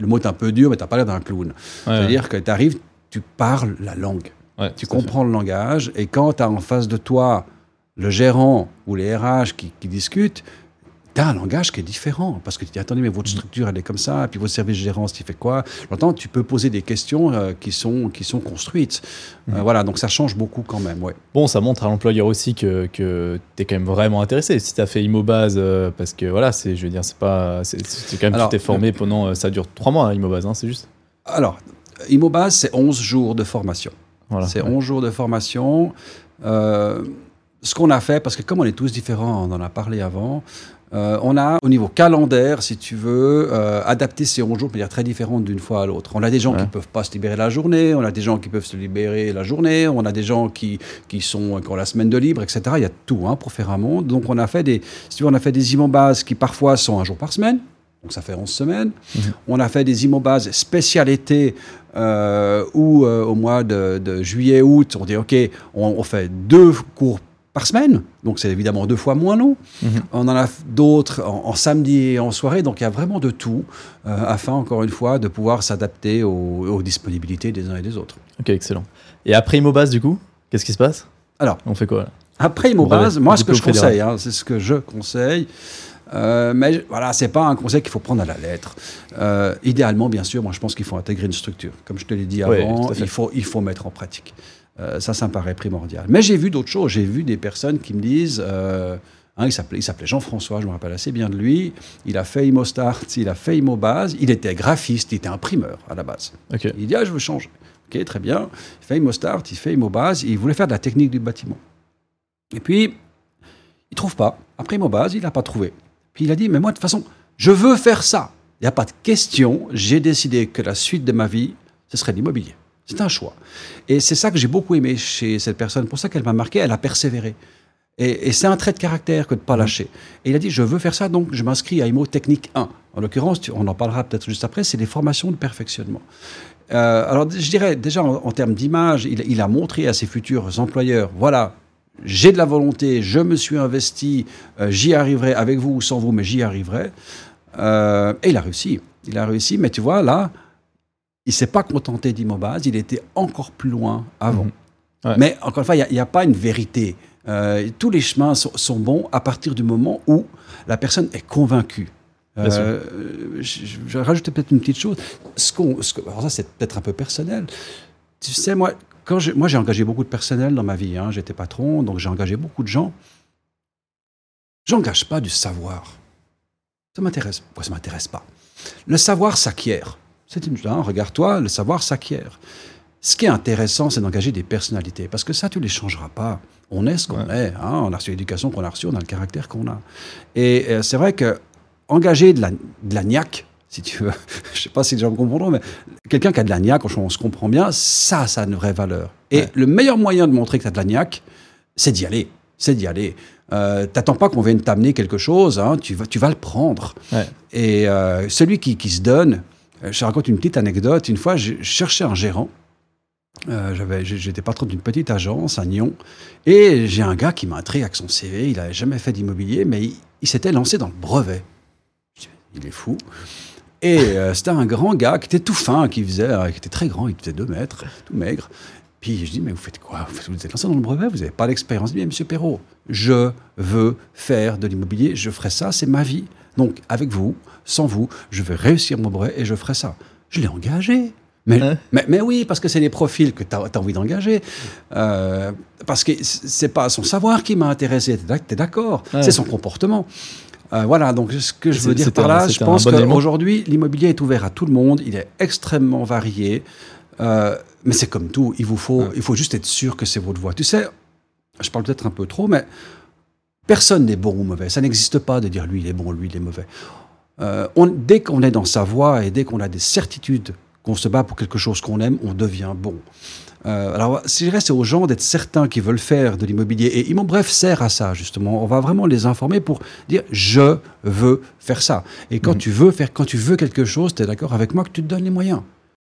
Le mot est un peu dur, mais t'as pas l'air d'un clown. Ouais, C'est-à-dire que tu arrives, tu parles la langue, ouais, tu fait. comprends le langage, et quand tu as en face de toi le gérant ou les RH qui, qui discutent, tu as un langage qui est différent. Parce que tu dis, attendez, mais Mm. votre structure, elle est comme ça, et puis votre service de gérance, il fait quoi J'entends, tu peux poser des questions euh, qui, sont, qui sont construites. Mm. Euh, voilà, donc ça change beaucoup quand même, ouais. Bon, ça montre à l'employeur aussi que, que tu es quand même vraiment intéressé. Si tu as fait Immobase, euh, parce que voilà, c'est, je veux dire, c'est pas. C'est, quand même, Alors, tu t'es formé pendant. Ça dure trois mois, hein, Immobase, hein, c'est juste. Alors, Immobase, c'est 11 jours de formation. Voilà. C'est 11 jours de formation. Ce qu'on a fait, parce que comme on est tous différents, on en a parlé avant, euh, on a au niveau calendaire, si tu veux, euh, adapté ces 11 jours de manière très différente d'une fois à l'autre. On a des gens qui ne peuvent pas se libérer la journée, on a des gens qui peuvent se libérer la journée, on a des gens qui, qui, sont, qui ont la semaine de libre, etc. Il y a tout hein, pour faire un monde. Donc on a fait des, si tu veux, on a fait des immobases qui parfois sont un jour par semaine. Donc ça fait 11 semaines. On a fait des immobases spécialités euh, où euh, au mois de, de juillet-août, on dit OK, on, on fait deux cours par semaine, donc c'est évidemment deux fois moins long. Mhm. On en a d'autres en, en samedi et en soirée, donc il y a vraiment de tout, euh, afin, encore une fois, de pouvoir s'adapter aux, aux disponibilités des uns et des autres. Ok, excellent. Et après Immobase, du coup, qu'est-ce qui se passe? Alors, On fait quoi là? Après Immobase, Brevet, moi, ce que je conseille, hein, c'est ce que je conseille. euh, mais voilà, c'est pas un conseil qu'il faut prendre à la lettre. Euh, idéalement, bien sûr, moi je pense qu'il faut intégrer une structure. Comme je te l'ai dit avant, il faut, il faut mettre en pratique. Euh, ça, ça me paraît primordial. Mais j'ai vu d'autres choses. J'ai vu des personnes qui me disent. euh, hein, il s'appelait Jean-François, je me rappelle assez bien de lui. Il a fait Immostart, il a fait Immobase. Il était graphiste, il était imprimeur à la base. Il dit, ah, je veux changer. Ok, très bien. Il fait Immostart, il fait Immobase, et il voulait faire de la technique du bâtiment. Et puis, il trouve pas. Après Immobase, il n'a pas trouvé. Puis il a dit, mais moi, de toute façon, je veux faire ça. Il n'y a pas de question. J'ai décidé que la suite de ma vie, ce serait l'immobilier. C'est un choix. Et c'est ça que j'ai beaucoup aimé chez cette personne. Pour ça qu'elle m'a marqué, elle a persévéré. Et, c'est un trait de caractère que de ne pas lâcher. Et il a dit, je veux faire ça, donc je m'inscris à IMO Technique 1. En l'occurrence, on en parlera peut-être juste après, c'est les formations de perfectionnement. Euh, alors, je dirais, déjà, en, termes d'image, il, il a montré à ses futurs employeurs, voilà, j'ai de la volonté, je me suis investi, euh, j'y arriverai avec vous ou sans vous, mais j'y arriverai. Euh, et il a réussi. Il a réussi, mais tu vois, là, il s'est pas contenté d'Immobase, il était encore plus loin avant. Mhm. Ouais. Mais encore une fois, il n'y a, pas une vérité. Euh, tous les chemins sont, sont bons à partir du moment où la personne est convaincue. Euh, je, je- je vais rajouter peut-être une petite chose. Ce qu'on, alors ça, c'est peut-être un peu personnel. Tu sais, moi, quand j'ai, moi, j'ai engagé beaucoup de personnel dans ma vie. hein. J'étais patron, donc j'ai engagé beaucoup de gens. J'engage pas du savoir. Ça m'intéresse. Moi, ça m'intéresse pas. Le savoir s'acquiert. C'est une. hein, Regarde-toi, le savoir s'acquiert. Ce qui est intéressant, c'est d'engager des personnalités, parce que ça, tu les changeras pas. On est ce qu'on est. hein. On a reçu l'éducation qu'on a reçue, on a le caractère qu'on a. Et euh, c'est vrai que engager de la, de la niaque, si tu veux, je sais pas si les gens me comprendront, mais quelqu'un qui a de la niaque, on se comprend bien, ça, ça a une vraie valeur. Et Ouais. le meilleur moyen de montrer que tu as de la niaque, c'est d'y aller. C'est d'y aller. Euh, T'attends pas qu'on vienne t'amener quelque chose, hein, tu, vas, tu vas le prendre. Ouais. Et euh, celui qui, qui se donne, je te raconte une petite anecdote. Une fois, je je cherchais un gérant. Euh, J'étais patron d'une petite agence à Nyon. Et j'ai un gars qui m'a intrigué avec son CV. Il n'avait jamais fait d'immobilier, mais il, s'était lancé dans le brevet. Je Il est fou. Et euh, c'était un grand gars qui était tout fin, qui faisait, euh, qui était très grand, il faisait 2 mètres, tout maigre. Puis je dis, mais vous faites quoi? Vous êtes lancé dans le brevet, vous n'avez pas d'expérience. Il dit, monsieur Perrault, je veux faire de l'immobilier, je ferai ça, c'est ma vie. Donc, avec vous, sans vous, je vais réussir mon brevet et je ferai ça. Je l'ai engagé. Mais, Hein mais, mais oui, parce que c'est les profils que tu as, envie d'engager. Euh, parce que c'est pas son savoir qui m'a intéressé, tu es d'accord. C'est son comportement. Euh, voilà, donc ce que je veux dire par un- là, je un pense bon élément. qu'aujourd'hui, l'immobilier est ouvert à tout le monde, il est extrêmement varié, euh, mais c'est comme tout, il vous faut, il faut juste être sûr que c'est votre voie. Tu sais, je parle peut-être un peu trop, mais personne n'est bon ou mauvais. Ça n'existe pas de dire lui il est bon, lui il est mauvais. Euh, on- dès qu'on est dans sa voie et dès qu'on a des certitudes qu'on se bat pour quelque chose qu'on aime, on devient bon. Euh, alors, si je reste aux gens d'être certains qui veulent faire de l'immobilier, et Immo Bref sert à ça, justement. On va vraiment les informer pour dire je veux faire ça. Et quand Mhm. tu veux faire, quand tu veux quelque chose, tu es d'accord avec moi que tu te donnes les moyens.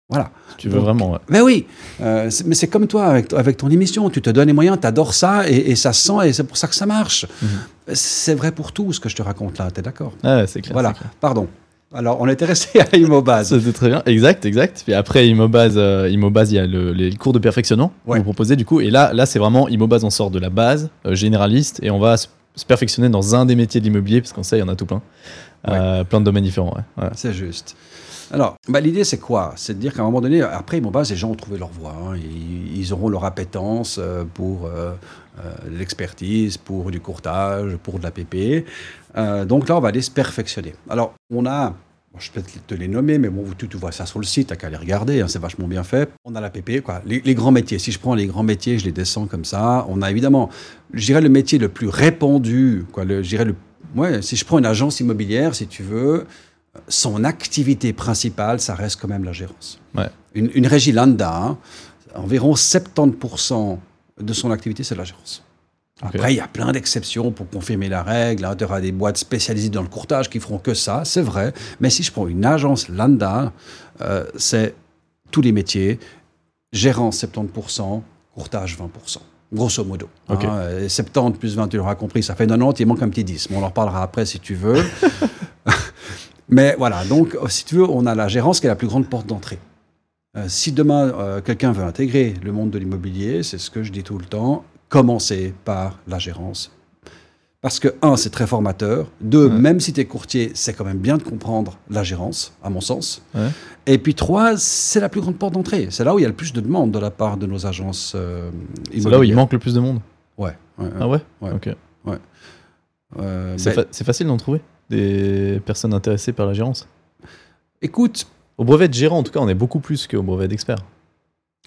Voilà. Tu veux Donc, vraiment, ouais. Mais oui, euh, mais c'est comme toi avec, avec ton émission. Tu te donnes les moyens, tu adores ça et, et ça se sent et c'est pour ça que ça marche. Mhm. C'est vrai pour tout ce que je te raconte là, tu es d'accord Ah c'est clair. Voilà, clair. pardon. Alors, on était resté à Immobase. C'était très bien, exact, exact. Puis après Immobase, euh, Immobase, il y a le- les cours de perfectionnement Ouais. vous proposez du coup. Et là, là c'est vraiment Immobase, on sort de la base euh, généraliste et on va se, se perfectionner dans un des métiers de l'immobilier parce qu'on sait, il y en a tout plein. Euh, plein de domaines différents. ouais. C'est juste. Alors, bah, l'idée, c'est quoi? C'est de dire qu'à un moment donné, après Immobase, les gens ont trouvé leur voie. hein. Ils, ils auront leur appétence euh, pour euh, euh, l'expertise, pour du courtage, pour de la PP. Euh, donc là, on va aller se perfectionner. Alors, on a, je peux peut-être te les nommer, mais bon, tu, tu vois ça sur le site, t'as qu'à les regarder, hein, c'est vachement bien fait. On a la PP, quoi. Les, les grands métiers. Si je prends les grands métiers, je les descends comme ça. On a évidemment, je dirais, le métier le plus répandu, quoi. Le, je dirais le, ouais, si je prends une agence immobilière, si tu veux, son activité principale, ça reste quand même la gérance. Ouais. Une, une régie lambda, hein, environ 70% de son activité, c'est la gérance. Après, il y a plein d'exceptions pour confirmer la règle. Hein. Tu auras des boîtes spécialisées dans le courtage qui feront que ça, c'est vrai. Mais si je prends une agence lambda, euh, c'est tous les métiers, gérance 70%, courtage 20%. Grosso modo. Ok. Hein, et 70 plus 20, tu l'auras compris, ça fait 90, il manque un petit 10. Mais on en reparlera après si tu veux. Mais voilà, donc si tu veux, on a la gérance qui est la plus grande porte d'entrée. Euh, si demain euh, quelqu'un veut intégrer le monde de l'immobilier, c'est ce que je dis tout le temps, commencez par la gérance. Parce que, un, c'est très formateur. Deux, Ouais. même si tu es courtier, c'est quand même bien de comprendre la gérance, à mon sens. Ouais. Et puis trois, c'est la plus grande porte d'entrée. C'est là où il y a le plus de demandes de la part de nos agences euh, C'est là où il immobilières. manque le plus de monde. Ouais. Ah ouais, Ouais. Ok. C'est fa- c'est facile d'en trouver des personnes intéressées par la gérance. Écoute, Au brevet de gérant, en tout cas, on est beaucoup plus qu'au brevet d'expert.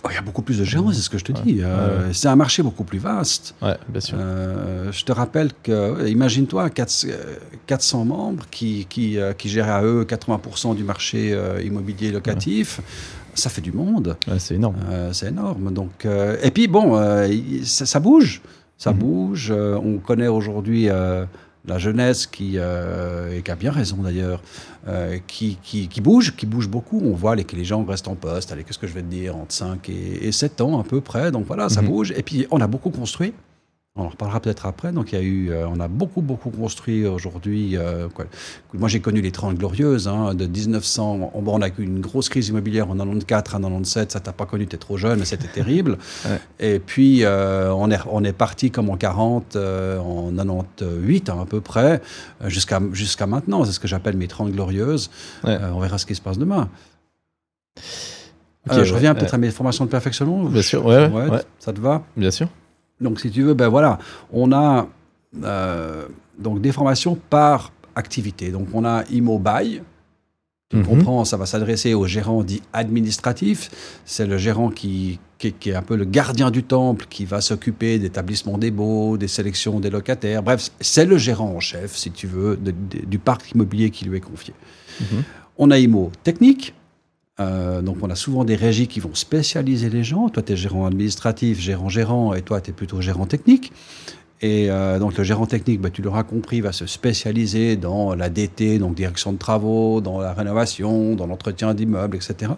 oh, il y a beaucoup plus de gérants, c'est ce que je te Ouais. dis. Euh, Ouais. C'est un marché beaucoup plus vaste. Ouais, bien sûr. Euh, je te rappelle que, imagine-toi, 400 euh, 400 membres qui, qui, qui gèrent à eux 80% du marché immobilier locatif. Ça fait du monde, c'est énorme. Euh, c'est énorme. Donc, et puis bon, ça, ça bouge, ça Mhm. bouge. On connaît aujourd'hui la jeunesse qui, euh, et qui a bien raison d'ailleurs, euh, qui, qui, qui bouge, qui bouge beaucoup. On voit les, que les gens restent en poste, allez, qu'est-ce que je vais te dire, entre 5 et, et 7 ans à peu près. Donc voilà, ça Mhm. bouge. Et puis on a beaucoup construit. On en reparlera peut-être après. Donc, il y a eu, euh, on a beaucoup, beaucoup construit aujourd'hui. euh. Moi, j'ai connu les 30 glorieuses, hein, de 1900. On, a eu une grosse crise immobilière en 94, en 97. Ça t'a pas connu, tu es trop jeune, mais c'était terrible. Ouais. Et puis, euh, on est, on est parti comme en 40, euh, en 98 hein, à peu près, jusqu'à jusqu'à maintenant. C'est ce que j'appelle mes 30 glorieuses. Ouais. On verra ce qui se passe demain. Je ouais, reviens peut-être à mes formations de perfectionnement. Bien sûr, ouais. Ça te va? Bien sûr. Donc, si tu veux, ben voilà, on a euh, donc des formations par activité. Donc, on a IMO-BAI. Tu Mhm. comprends, ça va s'adresser au gérant dit administratif. C'est le gérant qui, qui, qui est un peu le gardien du temple, qui va s'occuper d'établissement des baux, des sélections des locataires. Bref, c'est le gérant en chef, si tu veux, de- de- du parc immobilier qui lui est confié. Mhm. On a IMO technique. Euh, donc, on a souvent des régies qui vont spécialiser les gens. Toi, tu es gérant administratif, gérant-gérant, et toi, tu es plutôt gérant technique. Et euh, donc, le gérant technique, bah, tu l'auras compris, va se spécialiser dans la DT, donc direction de travaux, dans la rénovation, dans l'entretien d'immeubles, etc.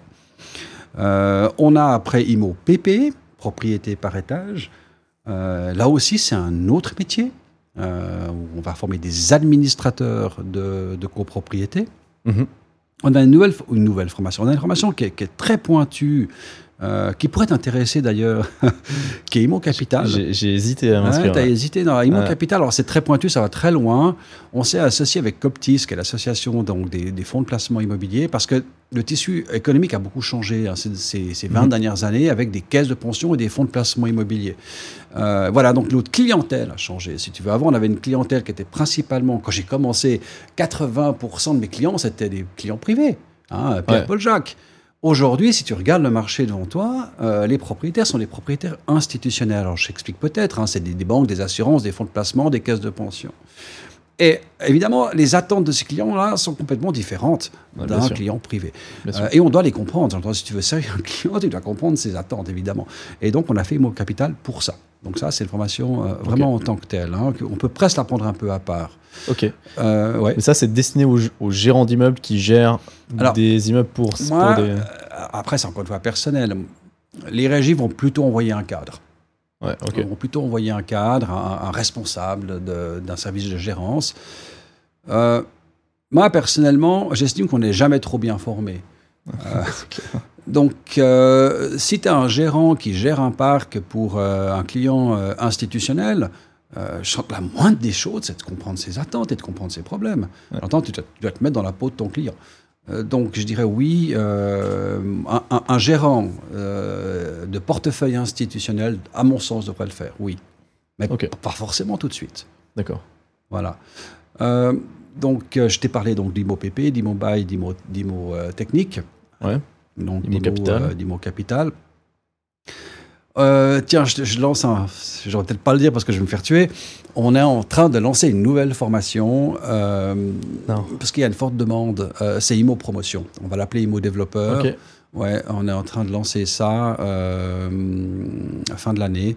Euh, on a après IMO PP, propriété par étage. Là aussi, c'est un autre métier. on va former des administrateurs de, copropriété. Mhm. On a une nouvelle, une nouvelle formation. On a une formation qui est, qui est très pointue, euh, qui pourrait t'intéresser d'ailleurs, qui est Imo Capital. J'ai hésité à m'inscrire. t'as ouais. hésité dans Ouais. Capital. Alors c'est très pointu, ça va très loin. On s'est associé avec Coptis, qui est l'association donc des, des fonds de placement immobilier, parce que le tissu économique a beaucoup changé hein, ces, ces- ces 20 Mhm. dernières années avec des caisses de pension et des fonds de placement immobilier. Euh, voilà, donc notre clientèle a changé. Si tu veux, avant on avait une clientèle qui était principalement, quand j'ai commencé, 80% de mes clients c'était des clients privés. Hein, Pierre-Paul Jacques. Aujourd'hui, si tu regardes le marché devant toi, euh, les propriétaires sont des propriétaires institutionnels. Alors, je t'explique peut-être, hein, c'est des, des banques, des assurances, des fonds de placement, des caisses de pension. Et évidemment, les attentes de ces clients-là sont complètement différentes Ouais, d'un client privé. Euh, et on doit les comprendre. Si tu veux servir un client, tu dois comprendre ses attentes, évidemment. Et donc, on a fait Immo Capital pour ça. Donc ça, c'est une formation euh, vraiment en tant que telle. hein, on peut presque la prendre un peu à part. Ok. Euh, ouais. Mais ça, c'est destiné aux, aux gérants d'immeubles qui gèrent Alors, des immeubles pour, Moi, pour des. euh, après, c'est encore une fois personnel. Les régies vont plutôt envoyer un cadre. Ouais, ok. Ils vont plutôt envoyer un cadre, un, un responsable d'un service de gérance. Euh, moi, personnellement, j'estime qu'on n'est jamais trop bien formé. Euh, donc, euh, si tu as un gérant qui gère un parc pour un client institutionnel, je sens que la moindre des choses, c'est de comprendre ses attentes et de comprendre ses problèmes. Ouais. J'entends, tu, dois- tu dois te mettre dans la peau de ton client. Euh, donc, je dirais oui, euh, un, un- un gérant euh, de portefeuille institutionnel, à mon sens, devrait le faire, oui. Mais Ok. pas forcément tout de suite. D'accord. Voilà. Euh, donc, je t'ai parlé donc d'IMO PP, d'IMO Bail, d'IMO, d'IMO, euh, Technique. Ouais. Donc, IMO d'IMO Capital. Euh, tiens, je, je lance un. Je vais peut-être pas le dire parce que je vais me faire tuer. On est en train de lancer une nouvelle formation euh, Non. parce qu'il y a une forte demande. Euh, c'est IMO Promotion. On va l'appeler IMO Développeur. Ok. Ouais, on est en train de lancer ça euh, à fin de l'année.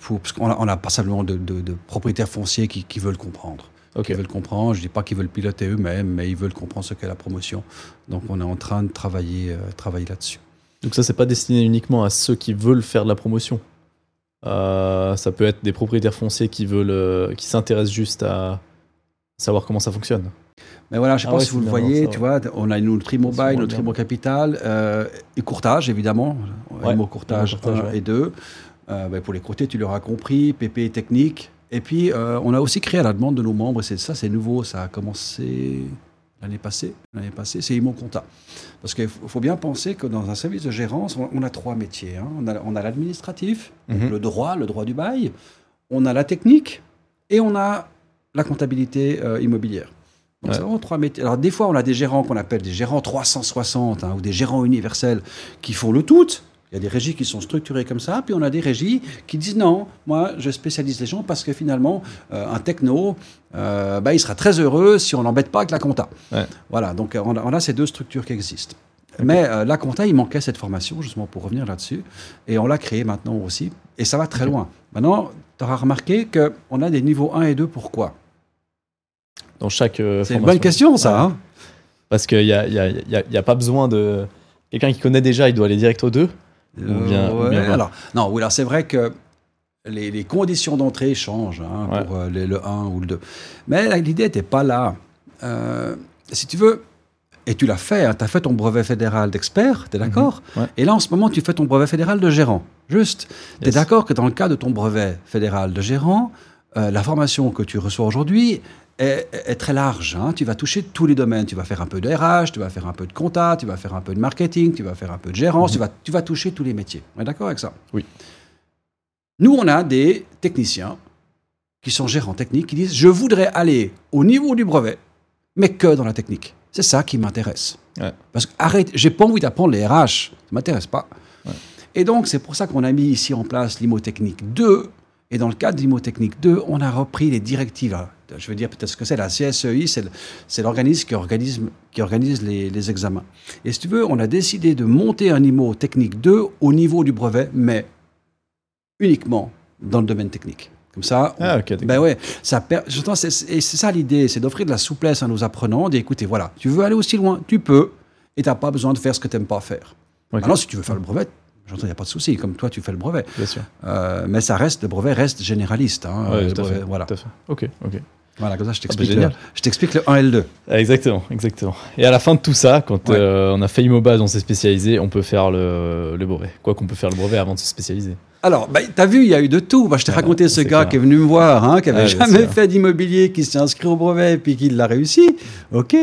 pour, parce qu'on a, on a pas simplement de, de- de propriétaires fonciers qui, qui veulent comprendre. Ok. Qui veulent comprendre. Je dis pas qu'ils veulent piloter eux-mêmes, mais ils veulent comprendre ce qu'est la promotion. Donc on est en train de travailler, travailler là-dessus. Donc ça, c'est pas destiné uniquement à ceux qui veulent faire de la promotion. Euh, ça peut être des propriétaires fonciers qui veulent, euh, qui s'intéressent juste à savoir comment ça fonctionne. Mais voilà, je sais Ah pas ouais, si vous le voyez, ça, tu vois, on a une autre Ça mobile, voit notre. Trimo Capital, euh, et courtage évidemment, Ouais, mot courtage, Imo courtage, 1 ouais. et 2. Euh, ben, pour les côtés, tu l'auras compris, PP technique. Et puis, euh, on a aussi créé à la demande de nos membres, et ça, c'est nouveau, ça a commencé l'année passée. L'année passée, c'est Imo Compta. Parce qu'il faut bien penser que dans un service de gérance, on, on a trois métiers. hein. On a, on a l'administratif, Mhm. le droit, le droit du bail, on a la technique, et on a la comptabilité euh, immobilière. Donc, Ouais. c'est vraiment trois métiers. Alors, des fois, on a des gérants qu'on appelle des gérants 360 hein, ou des gérants universels qui font le tout. Il y a des régies qui sont structurées comme ça, puis on a des régies qui disent non, moi je spécialise les gens parce que finalement, euh, un techno, euh, bah, il sera très heureux si on n'embête pas avec la compta. Ouais. Voilà, donc euh, on a, on a ces deux structures qui existent. Mais euh, la compta, il manquait cette formation, justement, pour revenir là-dessus. Et on l'a créée maintenant aussi. Et ça va très loin. Maintenant, tu auras remarqué qu'on a des niveaux 1 et 2. Pourquoi? Dans chaque. C'est une bonne question, ça. Ouais. hein Parce qu'il n'y a, y a, y a- il y a pas besoin de. Quelqu'un qui connaît déjà, il doit aller direct au 2. Ou bien- ou ouais, bien pas. alors, non, oui, alors c'est vrai que les, les conditions d'entrée changent hein, Ouais. pour euh, les- le 1 ou le 2. Mais l'idée n'était pas là. Euh, si tu veux, et tu l'as fait, tu as fait ton brevet fédéral d'expert, tu es d'accord Mhm, ouais. Et là, en ce moment, tu fais ton brevet fédéral de gérant. Juste. Tu es d'accord que dans le cas de ton brevet fédéral de gérant, euh, la formation que tu reçois aujourd'hui est, est très large. hein. Tu vas toucher tous les domaines. Tu vas faire un peu de RH, tu vas faire un peu de compta, tu vas faire un peu de marketing, tu vas faire un peu de gérance, Mhm. tu, vas, tu vas toucher tous les métiers. On est d'accord avec ça? Oui. Nous, on a des techniciens qui sont gérants techniques qui disent Je voudrais aller au niveau du brevet, mais que dans la technique. C'est ça qui m'intéresse. Ouais. Parce que arrête, j'ai pas envie d'apprendre les RH, ça m'intéresse pas. Ouais. Et donc, c'est pour ça qu'on a mis ici en place l'IMO-Technique 2. Et dans le cadre de l'IMO-Technique 2, on a repris les directives. Alors, Je veux dire peut-être ce que c'est. La CSEI, c'est l'organisme qui organise, qui organise les, les examens. Et si tu veux, on a décidé de monter un IMO-Technique 2 au niveau du brevet, mais uniquement dans le domaine technique. Comme ça, on- Ah, ok, d'accord. ben ouais, ça c'est et c'est ça l'idée, c'est d'offrir de la souplesse à nos apprenants, d'écouter, voilà, tu veux aller aussi loin, tu peux, et tu n'as pas besoin de faire ce que tu n'aimes pas faire. Ok. Maintenant, si tu veux faire le brevet, j'entends, il n'y a pas de souci, comme toi, tu fais le brevet. Bien sûr. Euh, mais ça reste, le brevet reste généraliste. hein, Ouais, le brevet, fait, voilà. tout à fait. Ok, ok. Voilà, comme ça, je Ah, bah, t'explique le, je t'explique le 1 et le 2. Exactement, exactement. Et à la fin de tout ça, quand Ouais. euh, on a fait Immobase, on s'est spécialisé, on peut faire le, le brevet. Quoi qu'on peut faire le brevet avant de se spécialiser. Alors, bah, t'as vu, il y a eu de tout. Bah, je t'ai Ah, raconté ce gars clair. qui est venu me voir, hein, qui avait Ah, bien jamais fait d'immobilier, qui s'est inscrit au brevet, puis qui l'a réussi. OK.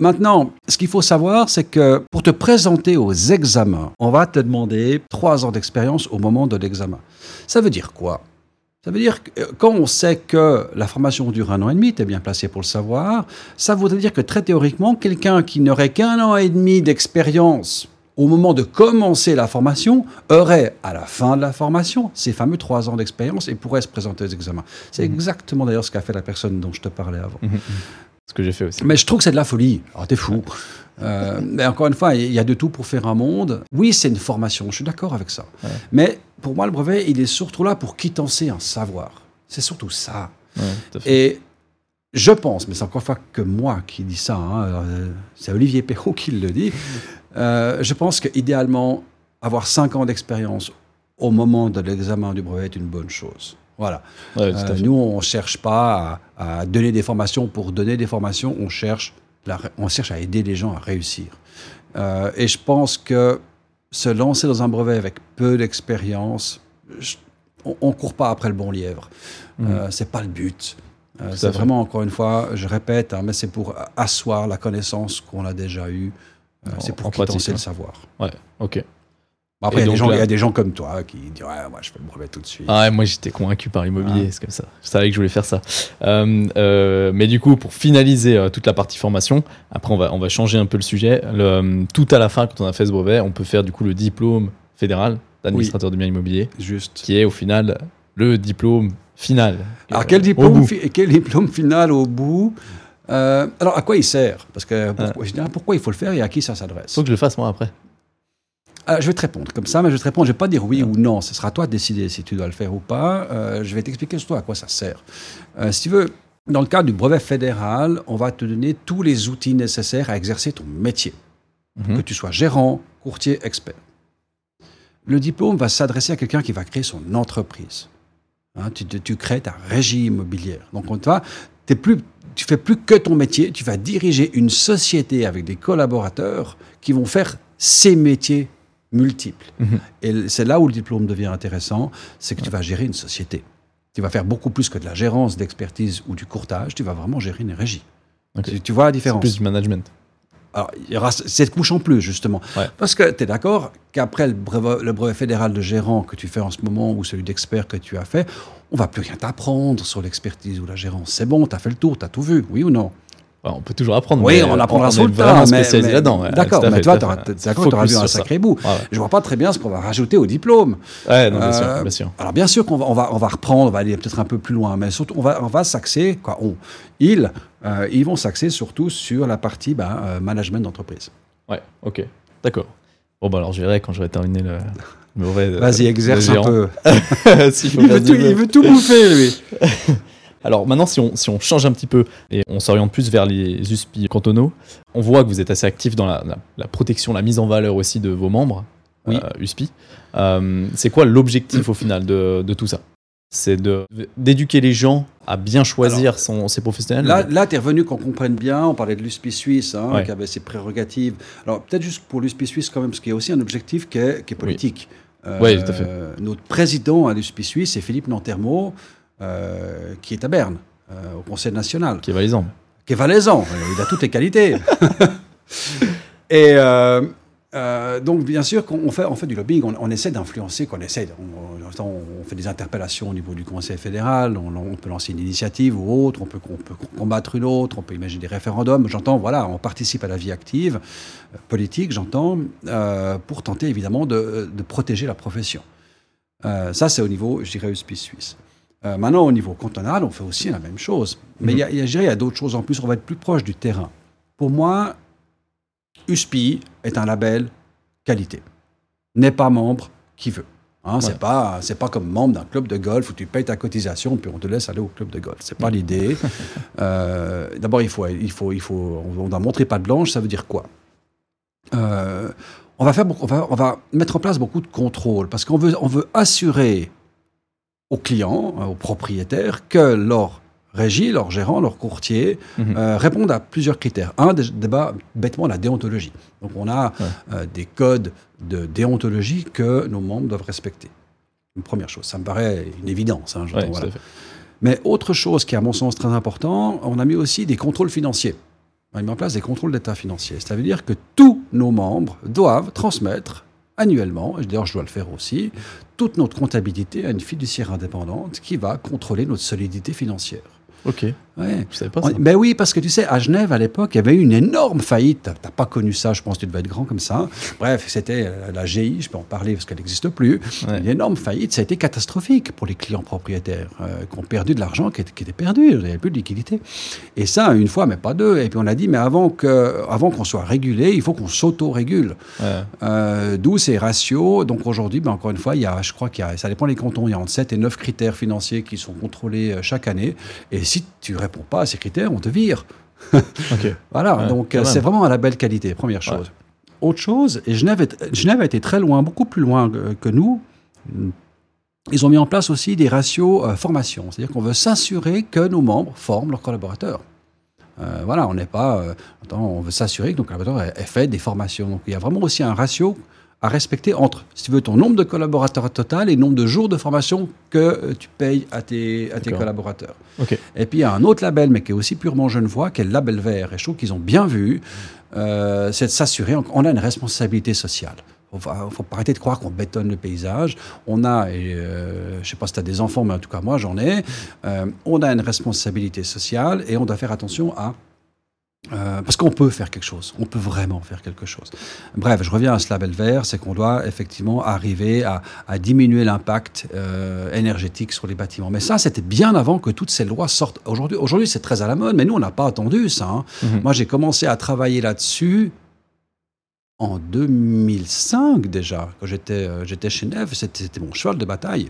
Maintenant, ce qu'il faut savoir, c'est que pour te présenter aux examens, on va te demander trois ans d'expérience au moment de l'examen. Ça veut dire quoi? Ça veut dire que euh, quand on sait que la formation dure un an et demi, tu es bien placé pour le savoir, ça voudrait dire que très théoriquement, quelqu'un qui n'aurait qu'un an et demi d'expérience au moment de commencer la formation aurait, à la fin de la formation, ces fameux trois ans d'expérience et pourrait se présenter aux examens. C'est Mhm. exactement d'ailleurs ce qu'a fait la personne dont je te parlais avant. Ce que j'ai fait aussi. Mais je trouve que c'est de la folie. Alors, t'es fou. Euh, mais encore une fois, il y a de tout pour faire un monde. Oui, c'est une formation, je suis d'accord avec ça. Ouais. Mais pour moi, le brevet, il est surtout là pour quitter un savoir. C'est surtout ça. Ouais. Et je pense, mais c'est encore une fois que moi qui dis ça, hein, euh, c'est Olivier Perrault qui le dit, euh, je pense qu'idéalement, avoir cinq ans d'expérience au moment de l'examen du brevet est une bonne chose. Voilà. Ouais, Euh, nous, on ne cherche pas à, à donner des formations pour donner des formations, on cherche, la on cherche à aider les gens à réussir. Euh, et je pense que se lancer dans un brevet avec peu d'expérience, on ne court pas après le bon lièvre. Mhm. Euh, c'est pas le but. Euh, c'est vraiment, encore une fois, je répète, hein, mais c'est pour asseoir la connaissance qu'on a déjà eue. Euh, c'est pour quitter hein. le savoir. Ouais, ok. Après, Et il y, a des gens- là- il y a des gens comme toi qui disent Ouais, moi, je fais le brevet tout de suite. Ah ouais, moi j'étais convaincu par l'immobilier, Ah. c'est comme ça. Je savais que je voulais faire ça. Euh, euh, mais du coup, pour finaliser euh, toute la partie formation, après on va, on va changer un peu le sujet. Le, tout à la fin, quand on a fait ce brevet, on peut faire du coup le diplôme fédéral d'administrateur de biens immobiliers, Juste. qui est au final le diplôme final. Alors, quel diplôme, quel diplôme final au bout? Alors, à quoi il sert? Parce que dirais, pourquoi il faut le faire et à qui ça s'adresse? Faut que je le fasse moi après. Ah, Je vais te répondre comme ça, mais je vais te répondre. Je ne vais pas dire oui ou non. Ce sera à toi de décider si tu dois le faire ou pas. Euh, je vais t'expliquer surtout à quoi ça sert. Euh, si tu veux, dans le cadre du brevet fédéral, on va te donner tous les outils nécessaires à exercer ton métier, Mhm. que tu sois gérant, courtier, expert. Le diplôme va s'adresser à quelqu'un qui va créer son entreprise. Hein, tu, crées ta régie immobilière. Donc, on te va, t'es plus, tu fais plus que ton métier, tu vas diriger une société avec des collaborateurs qui vont faire ces métiers multiples. Mhm. Et c'est là où le diplôme devient intéressant, c'est que tu vas gérer une société. Tu vas faire beaucoup plus que de la gérance, d'expertise ou du courtage, tu vas vraiment gérer une régie. Tu, tu vois la différence plus du management. alors, il y aura cette couche en plus, justement. Ouais. Parce que tu es d'accord qu'après le brevet, le brevet fédéral de gérant que tu fais en ce moment ou celui d'expert que tu as fait, on va plus rien t'apprendre sur l'expertise ou la gérance. C'est bon, tu as fait le tour, tu as tout vu, oui ou non? On peut toujours apprendre. Oui, mais on apprendra est sur le tas. spécialisé là-dedans. D'accord, mais toi, tu auras vu un sacré bout. Ouais. Je vois pas très bien ce qu'on va rajouter au diplôme. Ouais, non, bien sûr, Euh, bien sûr. Alors bien sûr qu'on va, on va, on va reprendre, on va aller peut-être un peu plus loin, mais surtout on va, on va s'axer, quoi, on, ils, euh, ils vont s'axer surtout sur la partie ben, euh, management d'entreprise. Ouais, ok, d'accord. Bon, bah alors je verrai quand j'aurai terminé le, Vas-y, exerce un peu. Il veut tout bouffer, lui. Alors maintenant, si on, si on change un petit peu et on s'oriente plus vers les USPI cantonaux, on voit que vous êtes assez actif dans la, la- la protection, la mise en valeur aussi de vos membres, Oui. euh, USPI. Euh, c'est quoi l'objectif au final de, de tout ça? C'est d'éduquer les gens à bien choisir son, ses professionnels Là, là tu es revenu qu'on comprenne bien. On parlait de l'USPI suisse, hein, Ouais. qui avait ses prérogatives. Alors, peut-être juste pour l'USPI suisse, quand même, parce qu'il y a aussi un objectif qui est, qui est politique. Euh, Oui, tout à fait. Notre président à l'USPI suisse, c'est Philippe Nantermo, euh, qui est à Berne, euh, au Conseil national. qui est valaisan. qui est valaisan. Il a toutes les qualités. Et euh, donc, bien sûr, qu'on on fait, on fait du lobbying, on, on essaie d'influencer, qu'on essaie, on, fait des interpellations au niveau du Conseil fédéral, on, on peut lancer une initiative ou autre, on peut, combattre une autre, on peut imaginer des référendums. J'entends, voilà, on participe à la vie active, politique, j'entends, euh, pour tenter évidemment de, de protéger la profession. Euh, ça, c'est au niveau, je dirais, USP suisse. Euh, maintenant, au niveau cantonal, on fait aussi la même chose. Mais il y a- a, a d'autres choses en plus. On va être plus proche du terrain. Pour moi, USPI est un label qualité. N'est pas membre qui veut. Hein, C'est Ouais. pas c'est pas comme membre d'un club de golf où tu payes ta cotisation puis on te laisse aller au club de golf. C'est pas l'idée. Euh, D'abord, il faut il faut il faut on doit montrer pas de blanche. Ça veut dire quoi? Euh, On va faire on va on va mettre en place beaucoup de contrôles parce qu'on veut on veut assurer aux clients, euh, aux propriétaires, que leur régie, leurs gérants, leurs courtiers, Mhm. euh, répondent à plusieurs critères. Un, dé- débat, bêtement, la déontologie. Donc, on a Ouais. euh, des codes de déontologie que nos membres doivent respecter. Une première chose. Ça me paraît une évidence. hein, Ouais, voilà. Mais autre chose qui est à mon sens très important, on a mis aussi des contrôles financiers. On a mis en place des contrôles d'état financier. Ça veut dire que tous nos membres doivent transmettre annuellement, et d'ailleurs je dois le faire aussi, toute notre comptabilité à une fiduciaire indépendante qui va contrôler notre solidité financière. Ok, Ouais. je savais pas On- ça. Ben oui, parce que tu sais, à Genève, à l'époque, il y avait eu une énorme faillite. T'as- pas connu ça, je pense que tu devais être grand comme ça. Bref, c'était euh, la GI, je peux en parler parce qu'elle n'existe plus. Ouais. Une énorme faillite, ça a été catastrophique pour les clients propriétaires euh, qui ont perdu de l'argent qui était, qui était perdu, il n'y avait plus de liquidité. Et ça, une fois, mais pas deux. Et puis on a dit, mais avant avant qu'on soit régulé, il faut qu'on s'auto-régule. Ouais. Euh, D'où ces ratios. Donc aujourd'hui, ben, encore une fois, il y a, je crois qu'il y a, ça dépend des cantons, il y a entre 7 et 9 critères financiers qui sont contrôlés chaque année. Et si tu réponds pas à ces critères, on te vire. Voilà, Ouais, donc euh, c'est vraiment à la belle qualité, première chose. Ouais. Autre chose, et Genève, est- Genève a été très loin, beaucoup plus loin que, que nous. Ils ont mis en place aussi des ratios euh, formation, c'est-à-dire qu'on veut s'assurer que nos membres forment leurs collaborateurs. Euh, voilà, on n'est pas. euh, on veut s'assurer que nos collaborateurs aient, aient fait des formations. Donc il y a vraiment aussi un ratio à respecter entre, si tu veux, ton nombre de collaborateurs total et le nombre de jours de formation que euh, tu payes à tes, à tes collaborateurs. Et puis il y a un autre label, mais qui est aussi purement Genevois, qui est le label vert. Et je trouve qu'ils ont bien vu, euh, c'est de s'assurer qu'on a une responsabilité sociale. Il ne faut pas arrêter de croire qu'on bétonne le paysage. On a, et, euh, je ne sais pas si tu as des enfants, mais en tout cas moi j'en ai, euh, on a une responsabilité sociale et on doit faire attention à... euh, parce qu'on peut faire quelque chose, on peut vraiment faire quelque chose. Bref, je reviens à ce label vert, c'est qu'on doit effectivement arriver à, à diminuer l'impact euh, énergétique sur les bâtiments. Mais ça, c'était bien avant que toutes ces lois sortent. Aujourd'hui, aujourd'hui c'est très à la mode, mais nous, on n'a pas attendu ça. hein. Mhm. Moi, j'ai commencé à travailler là-dessus en 2005 déjà. Quand j'étais euh, j'étais chez Neve, c'était mon cheval de bataille.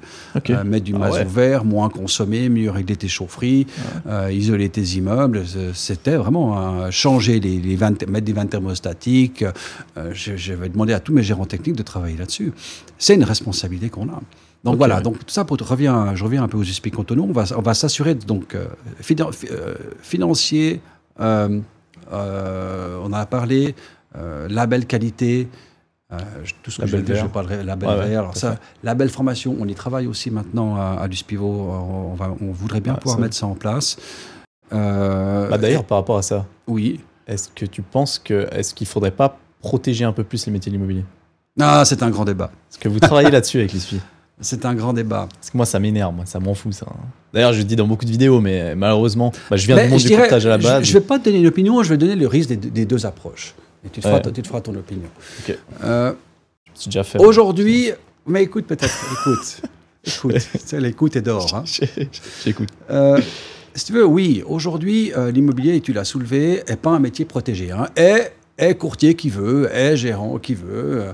Euh, mettre du Ah mazout ouais. vert, moins consommer, mieux régler tes chaufferies, euh, isoler tes immeubles. C'était vraiment changer les, mettre des vannes thermostatiques. Euh, je, je vais demander à tous mes gérants techniques de travailler là-dessus. C'est une responsabilité qu'on a. Donc voilà, donc tout ça pour te reviens, je reviens un peu aux esprits cantonaux. On va, on va s'assurer donc finan- fi- financier. on en a parlé. Euh, label qualité. euh, tout ce que Label je je parlerai label Ouais, vert. Alors ça, label formation, on y travaille aussi maintenant à, à Luce Pivot. On, va, on voudrait bien Ouais, pouvoir ça- mettre ça en place. Euh, Bah, D'ailleurs, par rapport à ça, oui. est-ce que tu penses que est-ce qu'il faudrait pas protéger un peu plus les métiers de l'immobilier? Ah, c'est un grand débat. Est-ce que vous travaillez là-dessus avec les filles C'est un grand débat. Parce que moi, ça m'énerve, ça m'en fout, ça. D'ailleurs, je le dis dans beaucoup de vidéos, mais malheureusement, bah, je viens Mais du monde du dirais, à la base. Je ne vais pas te donner une opinion, je vais donner le risque des, des deux approches. Et tu te, feras, Ouais. tu te feras ton opinion. Ok. Euh, C'est déjà fait. Aujourd'hui, mais écoute peut-être, écoute, écoute, l'écoute est d'or. hein. J'écoute. Euh, si tu veux, oui, aujourd'hui, euh, l'immobilier, et tu l'as soulevé, n'est pas un métier protégé. Hein, est, est courtier qui veut, est gérant qui veut.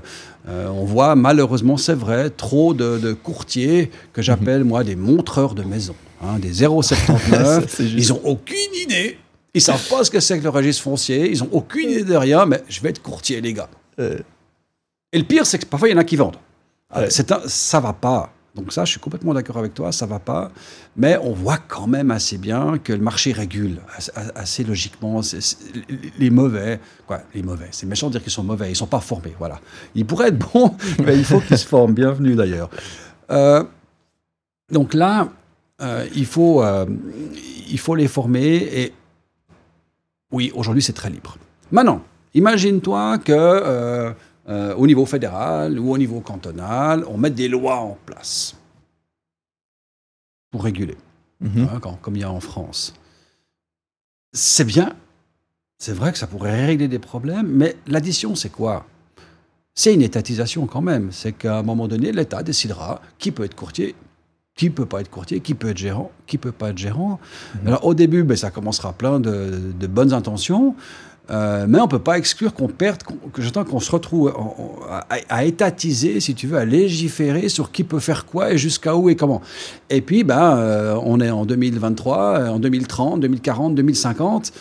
Euh, on voit malheureusement, c'est vrai, trop de, de courtiers que j'appelle, moi, des montreurs de maison. hein, des 079. C'est juste. ils n'ont aucune idée. Ils savent pas ce que c'est que le registre foncier. Ils n'ont aucune idée de rien, mais je vais être courtier, les gars. Euh, Et le pire, c'est que parfois, il y en a qui vendent. C'est un- ça va pas. Donc ça, je suis complètement d'accord avec toi, ça va pas. Mais on voit quand même assez bien que le marché régule assez, logiquement. Les mauvais, quoi, les mauvais, c'est méchant de dire qu'ils sont mauvais, ils sont pas formés, voilà. Ils pourraient être bons, mais il faut qu'ils se forment. Bienvenue d'ailleurs. Euh, donc là, euh, il, faut, euh, il faut les former et oui, aujourd'hui c'est très libre. Maintenant, imagine-toi que euh, euh, au niveau fédéral ou au niveau cantonal, on met des lois en place pour réguler, mhm. hein, quand- comme il y a en France. C'est bien, c'est vrai que ça pourrait régler des problèmes, mais l'addition, c'est quoi? C'est une étatisation quand même. C'est qu'à un moment donné, l'État décidera qui peut être courtier, qui peut pas être courtier, qui peut être gérant, qui peut pas être gérant. Alors au début, ben, ça commencera plein de, de bonnes intentions, euh, mais on peut pas exclure qu'on perde, que j'entends qu'on se retrouve en- en- à, à étatiser, si tu veux, à légiférer sur qui peut faire quoi et jusqu'à où et comment. Et puis, ben, euh, on est en 2023, euh, en 2030, 2040, 2050.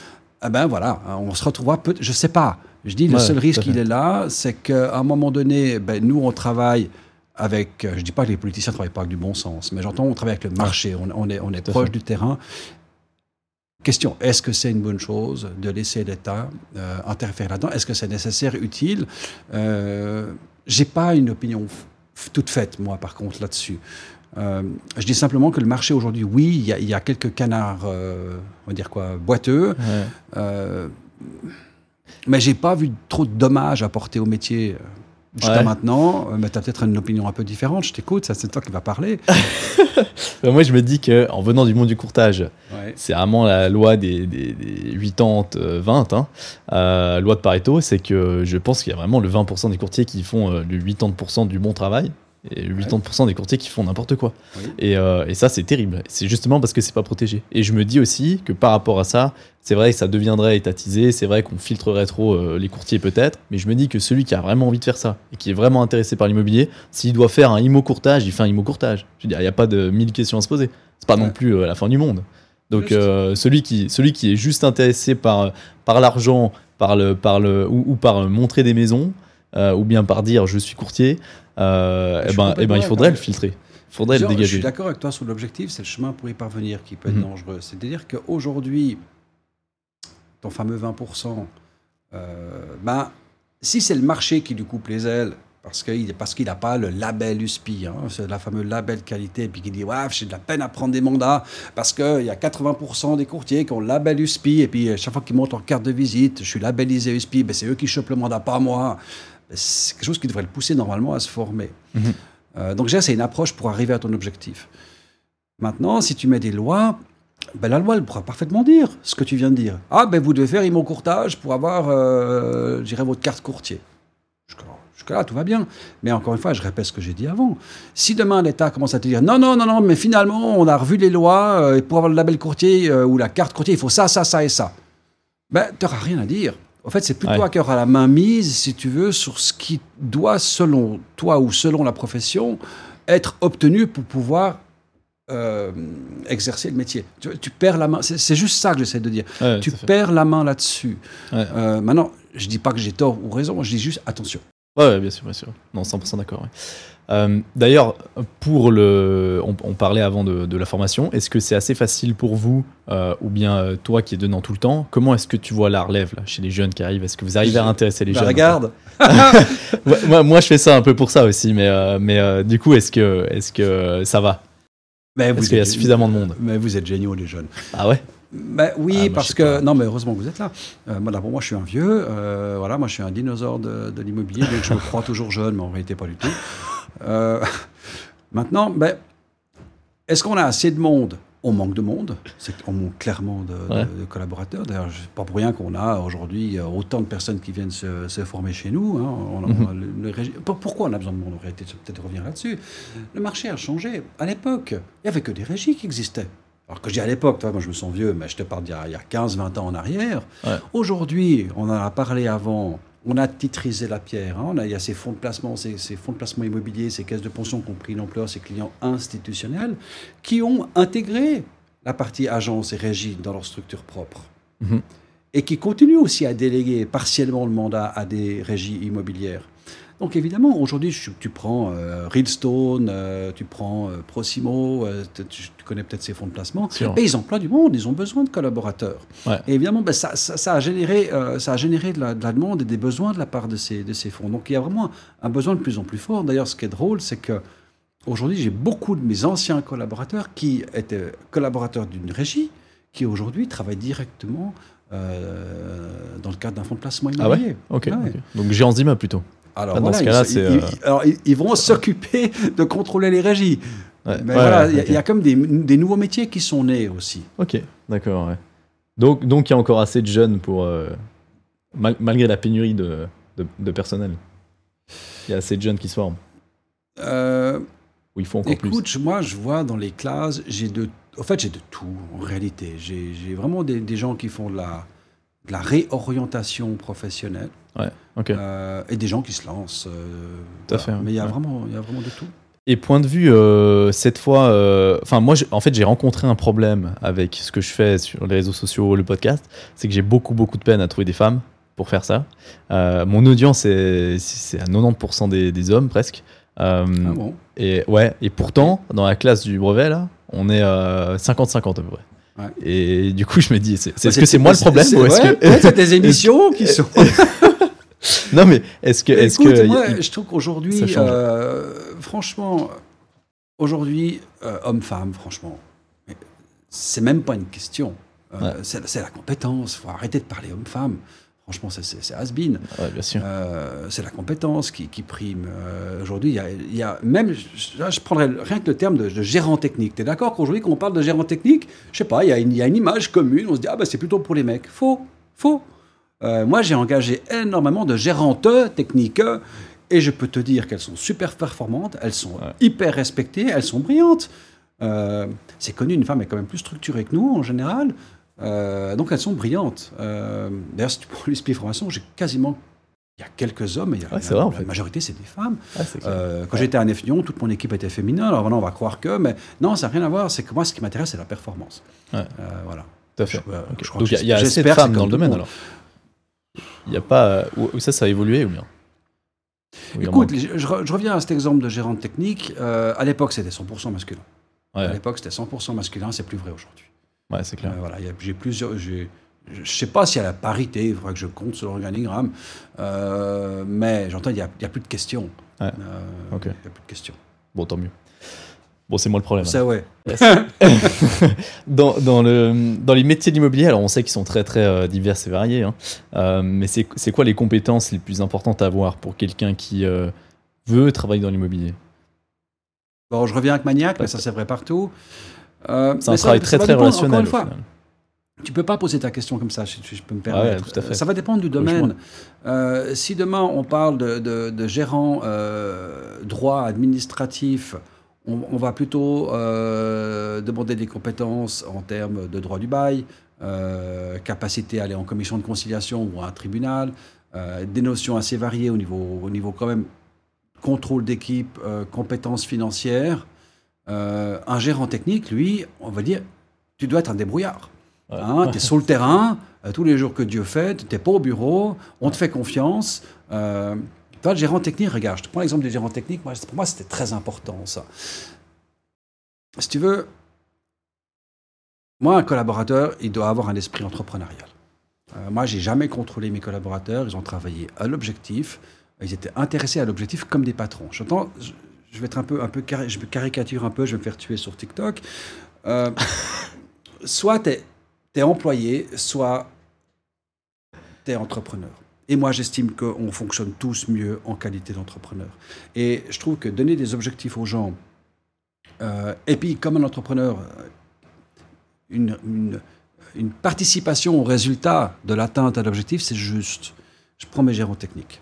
Eh ben voilà, on se retrouvera peut je sais pas. Je dis, le seul risque, il est là, c'est qu'à un moment donné, ben, nous, on travaille avec, euh, je dis pas que les politiciens ne travaillent pas avec du bon sens, mais j'entends, on travaille avec le marché, on, on est, on est proche du terrain. question, est-ce que c'est une bonne chose de laisser l'État euh, interférer là-dedans? Est-ce que c'est nécessaire, utile? Euh, J'ai pas une opinion toute faite, moi, par contre, là-dessus. Euh, je dis simplement que le marché aujourd'hui, oui, il y, a quelques canards, on va dire quoi, boiteux, euh, mais j'ai pas vu trop de dommages apportés au métier. Jusqu'à maintenant, mais tu as peut-être une opinion un peu différente, je t'écoute, c'est toi qui vas parler. Bah, moi, je me dis qu'en venant du monde du courtage, c'est vraiment la loi des, des, 80-20, hein, loi de Pareto, c'est que je pense qu'il y a vraiment le 20% des courtiers qui font le 80% du bon travail, et 80% des courtiers qui font n'importe quoi. Euh, et, ça, c'est terrible. C'est justement parce que c'est pas protégé. Et je me dis aussi que par rapport à ça, c'est vrai que ça deviendrait étatisé, c'est vrai qu'on filtrerait trop euh, les courtiers peut-être, mais je me dis que celui qui a vraiment envie de faire ça et qui est vraiment intéressé par l'immobilier, s'il doit faire un IMO courtage, il fait un IMO courtage. Je veux dire, il n'y a pas de mille questions à se poser. C'est pas non plus euh, la fin du monde. Donc celui, qui, celui qui est juste intéressé par, par l'argent, par le, par le, ou, ou par montrer des maisons, ou bien par dire je suis courtier, euh, eh ben, eh ben, il faudrait le filtrer. Il faudrait le dégager. Je suis d'accord avec toi sur l'objectif, c'est le chemin pour y parvenir qui peut être mhm. dangereux. C'est-à-dire qu'aujourd'hui, ton fameux 20%, euh, ben, si c'est le marché qui lui coupe les ailes, parce qu'il parce qu'il n'a pas le label USPI, hein, c'est la fameuse label qualité, puis qui dit ouais, j'ai de la peine à prendre des mandats parce qu'il y a 80% des courtiers qui ont le label USPI, et puis chaque fois qu'ils montent leur carte de visite, je suis labellisé USPI, ben, c'est eux qui chopent le mandat, pas moi c'est quelque chose qui devrait le pousser normalement à se former. Mhm. Euh, donc déjà, c'est une approche pour arriver à ton objectif. Maintenant, si tu mets des lois, ben, la loi, elle pourra parfaitement dire ce que tu viens de dire. Ah, ben vous devez faire mon courtage pour avoir, euh, votre carte courtier. Jusque-là, tout va bien. Mais encore une fois, je répète ce que j'ai dit avant. Si demain l'État commence à te dire non, non, non, non, mais finalement, on a revu les lois, euh, et pour avoir le label courtier euh, ou la carte courtier, il faut ça, ça, ça et ça. Ben, tu n'auras rien à dire. En fait, c'est plutôt à cœur à la main mise, si tu veux, sur ce qui doit, selon toi ou selon la profession, être obtenu pour pouvoir euh, exercer le métier. Tu, perds la main. C'est juste ça que j'essaie de dire. tu perds la main là-dessus. Euh, maintenant, je dis pas que j'ai tort ou raison, je dis juste attention. Ouais, bien sûr, bien sûr. Non, 100% d'accord. Euh, d'ailleurs, pour le, on, parlait avant de, la formation. Est-ce que c'est assez facile pour vous, euh, ou bien euh, toi qui es dedans tout le temps, comment est-ce que tu vois la relève là, chez les jeunes qui arrivent? Est-ce que vous arrivez à intéresser les bah, jeunes Regarde. moi, moi, je fais ça un peu pour ça aussi, mais, mais du coup, est-ce que, est-ce que ça va? Mais Est-ce qu'il y a suffisamment de monde? Mais vous êtes géniaux les jeunes. Ah ouais? Ben, oui, ah, parce que. Non, mais heureusement que vous êtes là. Euh, moi, moi, je suis un vieux. Euh, voilà, moi, je suis un dinosaure de, l'immobilier, donc je me crois toujours jeune, mais en réalité, pas du tout. Euh, maintenant, ben, est-ce qu'on a assez de monde? On manque de monde, on manque clairement de, collaborateurs. D'ailleurs, pas pour rien qu'on a aujourd'hui autant de personnes qui viennent se, former chez nous. Hein. Mhm. pourquoi on a besoin de monde? En réalité, peut-être revenir là-dessus. Le marché a changé. À l'époque, il n'y avait que des régies qui existaient. Alors que je dis à l'époque, moi je me sens vieux, mais je te parle d'il y a 15-20 ans en arrière. Aujourd'hui, on en a parlé avant, on a titrisé la pierre. Hein. on a, il y a ces fonds de placement, ces, fonds de placement immobilier, ces caisses de pension qui ont pris ces clients institutionnels, qui ont intégré la partie agence et régie dans leur structure propre. Mhm. Et qui continuent aussi à déléguer partiellement le mandat à des régies immobilières. Donc évidemment, aujourd'hui, tu prends euh, Readstone, euh, tu prends euh, Prosimo, tu, connais peut-être ces fonds de placement, et ils emploient du monde, ils ont besoin de collaborateurs. Et évidemment, ben, ça, a généré, ça a généré de la, demande et des besoins de la part de ces, de ces fonds. Donc il y a vraiment un, besoin de plus en plus fort. D'ailleurs, ce qui est drôle, c'est que aujourd'hui, j'ai beaucoup de mes anciens collaborateurs qui étaient collaborateurs d'une régie, qui aujourd'hui travaillent directement dans le cadre d'un fonds de placement immobilier. Ah ouais, ok. Donc Zima plutôt. Alors, dans ce cas-là, c'est. Ils, euh, alors, ils vont s'occuper de contrôler les régies. Mais voilà, il y, a comme des, des, nouveaux métiers qui sont nés aussi. Ok, d'accord. Donc, donc, il y a encore assez de jeunes pour. Euh, malgré la pénurie de, de, personnel. Il y a assez de jeunes qui se forment. Euh, Ou ils font encore écoute, moi, je vois dans les classes, j'ai de. En fait, j'ai de tout, en réalité. J'ai vraiment des, des, gens qui font de la, de la réorientation professionnelle. Ouais, ok. Euh, et des gens qui se lancent. Euh, tout à fait. Mais il y, a vraiment, il y a vraiment de tout. Et point de vue, euh, cette fois, enfin moi, en fait, j'ai rencontré un problème avec ce que je fais sur les réseaux sociaux, le podcast, c'est que j'ai beaucoup, beaucoup de peine à trouver des femmes pour faire ça. mon audience, c'est à 90% des, des, hommes presque. ah bon? Et ouais, et pourtant, dans la classe du brevet là, on est 50-50 à peu près. Ouais. Et du coup, je me dis, c'est c'est- Bah, est-ce que c'est moi le problème ou est-ce ouais, que c'est des émissions qui sont. non mais est-ce que est-ce Écoute, que moi, je trouve qu'aujourd'hui, euh, franchement, aujourd'hui, euh, homme-femme, franchement, c'est même pas une question. Euh, Ouais. c'est, c'est la compétence. faut arrêter de parler homme-femme. Franchement, c'est, has-been. Ouais, bien sûr. Euh, c'est la compétence qui, qui prime. Euh, aujourd'hui, il y a, il y a même, je- là, je prendrais rien que le terme de, de gérant technique. Tu es d'accord qu'aujourd'hui, quand on parle de gérant technique, je sais pas, il y, a une- il y a une image commune, on se dit, ah ben c'est plutôt pour les mecs. Faux, faux. Euh, moi, j'ai engagé énormément de gérantes techniques et je peux te dire qu'elles sont super performantes, elles sont Ouais. hyper respectées, elles sont brillantes. C'est connu, une femme est quand même plus structurée que nous en général. Euh, donc elles sont brillantes. Euh, D'ailleurs, si tu prends l'esprit formation, j'ai quasiment. Il y a quelques hommes, mais il y a- Ouais, c'est vrai, la fait. majorité, c'est des femmes. Euh, quand j'étais à Nef Lyon, toute mon équipe était féminin. Alors maintenant, on va croire que. Mais non, ça n'a rien à voir. C'est que moi, ce qui m'intéresse, c'est la performance. Voilà. Tout à fait. je- Donc il y a- y a assez de femmes dans le domaine alors. Il n'y a pas ou, ça ça a évolué ou bien? Écoute, je, je re- je reviens à cet exemple de gérante technique. À l'époque, c'était 100% masculin. À l'époque, c'était 100% masculin. C'est plus vrai aujourd'hui. Ouais, c'est clair. Euh, voilà, j'ai plusieurs. j'ai- Je ne sais pas s'il y a la parité, il faudra que je compte sur l'organigramme. Euh, mais j'entends, il n'y a, a plus de questions. Ouais. Euh. Il n'y a plus de questions. Bon, tant mieux. Bon, c'est moi le problème. Ça, ouais. dans, dans, le, dans les métiers de l'immobilier, alors on sait qu'ils sont très très euh, divers et variés, hein. Mais c'est c'est quoi les compétences les plus importantes à avoir pour quelqu'un qui veut travailler dans l'immobilier? Bon, je reviens avec Maniac, mais ça, c'est vrai partout. Euh, C'est un travail ça très très dépendre, encore relationnel. une au fois, final. Tu peux pas poser ta question comme ça, si je peux me Ah ouais, permettre. tout à fait. Ça va dépendre du domaine. Euh, si demain on parle de, de- de gérant euh, droit administratif, on, on va plutôt euh, demander des compétences en termes de droit du bail, euh, capacité à aller en commission de conciliation ou à un tribunal, euh, des notions assez variées au niveau, au niveau quand même contrôle d'équipe, euh, compétences financières. Euh, un gérant technique, lui, on va dire, tu dois être un débrouillard. Ouais. Hein, tu es sur le terrain, euh, tous les jours que Dieu fait, tu n'es pas au bureau, on te fait confiance. Euh, toi, le gérant technique, regarde, je te prends l'exemple du gérant technique, moi, pour moi, c'était très important, ça. Si tu veux, moi, un collaborateur, il doit avoir un esprit entrepreneurial. Euh, moi, j'ai jamais contrôlé mes collaborateurs, ils ont travaillé à l'objectif, ils étaient intéressés à l'objectif comme des patrons. J'entends, je, vais être un peu, un caricature un peu, je vais me faire tuer sur TikTok. Euh, soit tu es, employé, soit tu es entrepreneur. Et moi, j'estime qu'on fonctionne tous mieux en qualité d'entrepreneur. Et je trouve que donner des objectifs aux gens, euh, et puis comme un entrepreneur, euh, une- une participation au résultat de l'atteinte à l'objectif, c'est juste. Je prends mes gérants techniques.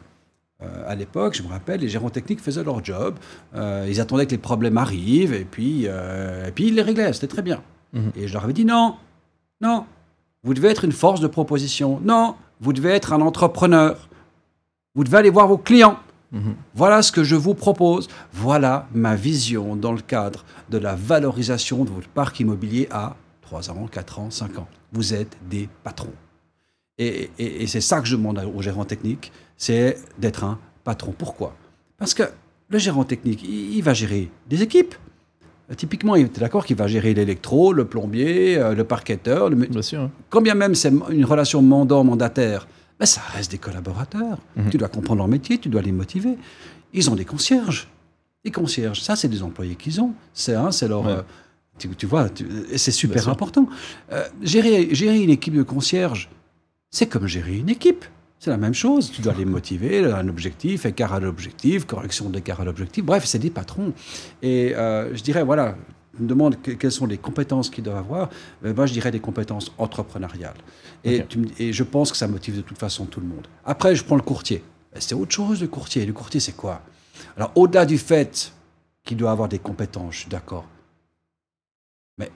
Euh, à l'époque, je me rappelle, les gérants techniques faisaient leur job. Euh, ils attendaient que les problèmes arrivent et puis, euh, et puis ils les réglaient. C'était très bien. Mhm. Et je leur avais dit non, non, vous devez être une force de proposition. Non, vous devez être un entrepreneur. Vous devez aller voir vos clients. Mhm. Voilà ce que je vous propose. Voilà ma vision dans le cadre de la valorisation de votre parc immobilier à 3 ans, 4 ans, 5 ans. Vous êtes des patrons. Et, et- et c'est ça que je demande aux gérants techniques, c'est d'être un patron. Pourquoi? Parce que le gérant technique, il, il va gérer des équipes. Typiquement, il est d'accord qu'il va gérer l'électro, le plombier, euh, le parquetteur, le, Bien sûr. quand bien même c'est une relation mandant-mandataire, ben ça reste des collaborateurs. Mhm. Tu dois comprendre leur métier, tu dois les motiver. Ils ont des concierges. Les concierges, ça, c'est des employés qu'ils ont. C'est hein, c'est leur. Ouais. euh, tu, tu vois, c'est super important. Euh, gérer, gérer une équipe de concierges, c'est comme gérer une équipe. C'est la même chose. Tu dois les motiver, un objectif, écart à l'objectif, correction d'écart à l'objectif. Bref, c'est des patrons. Et euh, je dirais, voilà, me demande que- quelles sont les compétences qu'ils doivent avoir. Euh, moi, je dirais des compétences entrepreneuriales. Et, tu et je pense que ça motive de toute façon tout le monde. Après, je prends le courtier. Ben, C'est autre chose, le courtier. Le courtier, c'est quoi? Alors, au-delà du fait qu'il doit avoir des compétences, je suis d'accord. Mais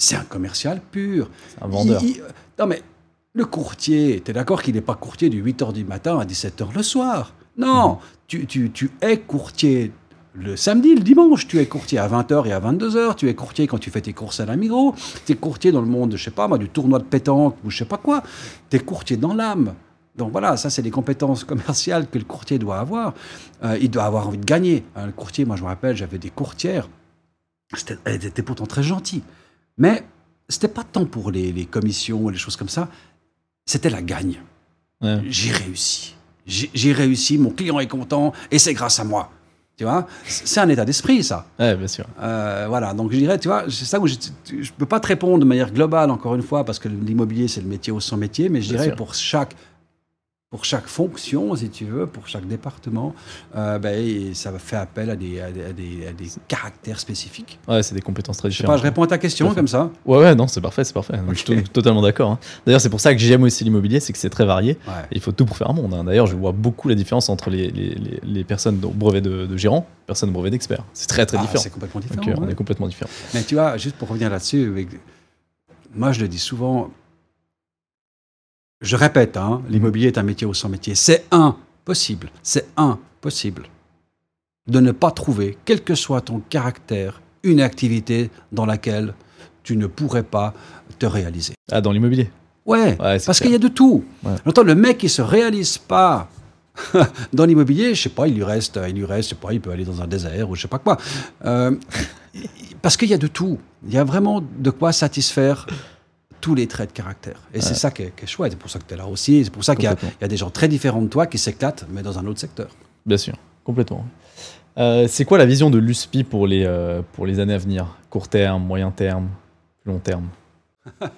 c'est un commercial pur. C'est un vendeur. Il- il- non, mais le courtier, tu es d'accord qu'il n'est pas courtier du 8h du matin à 17h le soir? Non, tu, tu- tu es courtier le samedi, le dimanche, tu es courtier à 20h et à 22h, tu es courtier quand tu fais tes courses à la Migros, tu es courtier dans le monde, je sais pas moi, du tournoi de pétanque ou je sais pas quoi, tu es courtier dans l'âme. Donc voilà, ça c'est des compétences commerciales que le courtier doit avoir. Euh, il doit avoir envie de gagner. hein. le courtier, moi je me rappelle, j'avais des courtières, C'était- elles étaient pourtant très gentilles. Mais c'était pas tant pour les, les commissions et les choses comme ça, c'était la gagne. Ouais. J'ai réussi. J'ai réussi, mon client est content et c'est grâce à moi. Tu vois? C'est un état d'esprit, ça. Ouais, bien sûr. Euh, voilà, donc je dirais, tu vois, c'est ça où je ne peux pas te répondre de manière globale, encore une fois, parce que l'immobilier, c'est le métier au son métier, mais je Bien dirais sûr. pour chaque, pour chaque fonction, si tu veux, pour chaque département, euh, ben, ça fait appel à des, à des, à des- à des caractères spécifiques. Ouais, c'est des compétences très Je sais différentes. pas, je réponds à ta Tout question comme ça. Ouais, ouais, non, c'est parfait, c'est parfait. Je suis totalement d'accord. hein. D'ailleurs, c'est pour ça que j'aime aussi l'immobilier, c'est que c'est très varié. Ouais. Et il faut tout pour faire un monde. hein. D'ailleurs, je vois beaucoup la différence entre les, les, les, les personnes au brevet de, de gérant, personnes au brevet d'expert. C'est très très Ah, différent. c'est complètement Donc, différent. euh, on est complètement différents. Mais tu vois, juste pour revenir là-dessus, moi je le dis souvent, je répète, hein, l'immobilier est un métier au sans métier. C'est impossible, c'est impossible de ne pas trouver, quel que soit ton caractère, une activité dans laquelle tu ne pourrais pas te réaliser. Ah, dans l'immobilier Ouais, parce qu'il y a de tout. Ouais. J'entends le mec qui se réalise pas dans l'immobilier, je sais pas, il lui reste, il lui reste, je sais pas, il peut aller dans un désert ou je sais pas quoi. Euh, parce qu'il y a de tout. Il y a vraiment de quoi satisfaire tous les traits de caractère. Et c'est ça qui est, qui est chouette. C'est pour ça que tu es là aussi. C'est pour ça qu'il y, a- y des gens très différents de toi qui s'éclatent, mais dans un autre secteur. Bien sûr, complètement. Euh, c'est quoi la vision de l'USPI pour les, euh, pour les années à venir? Court terme, moyen terme, long terme?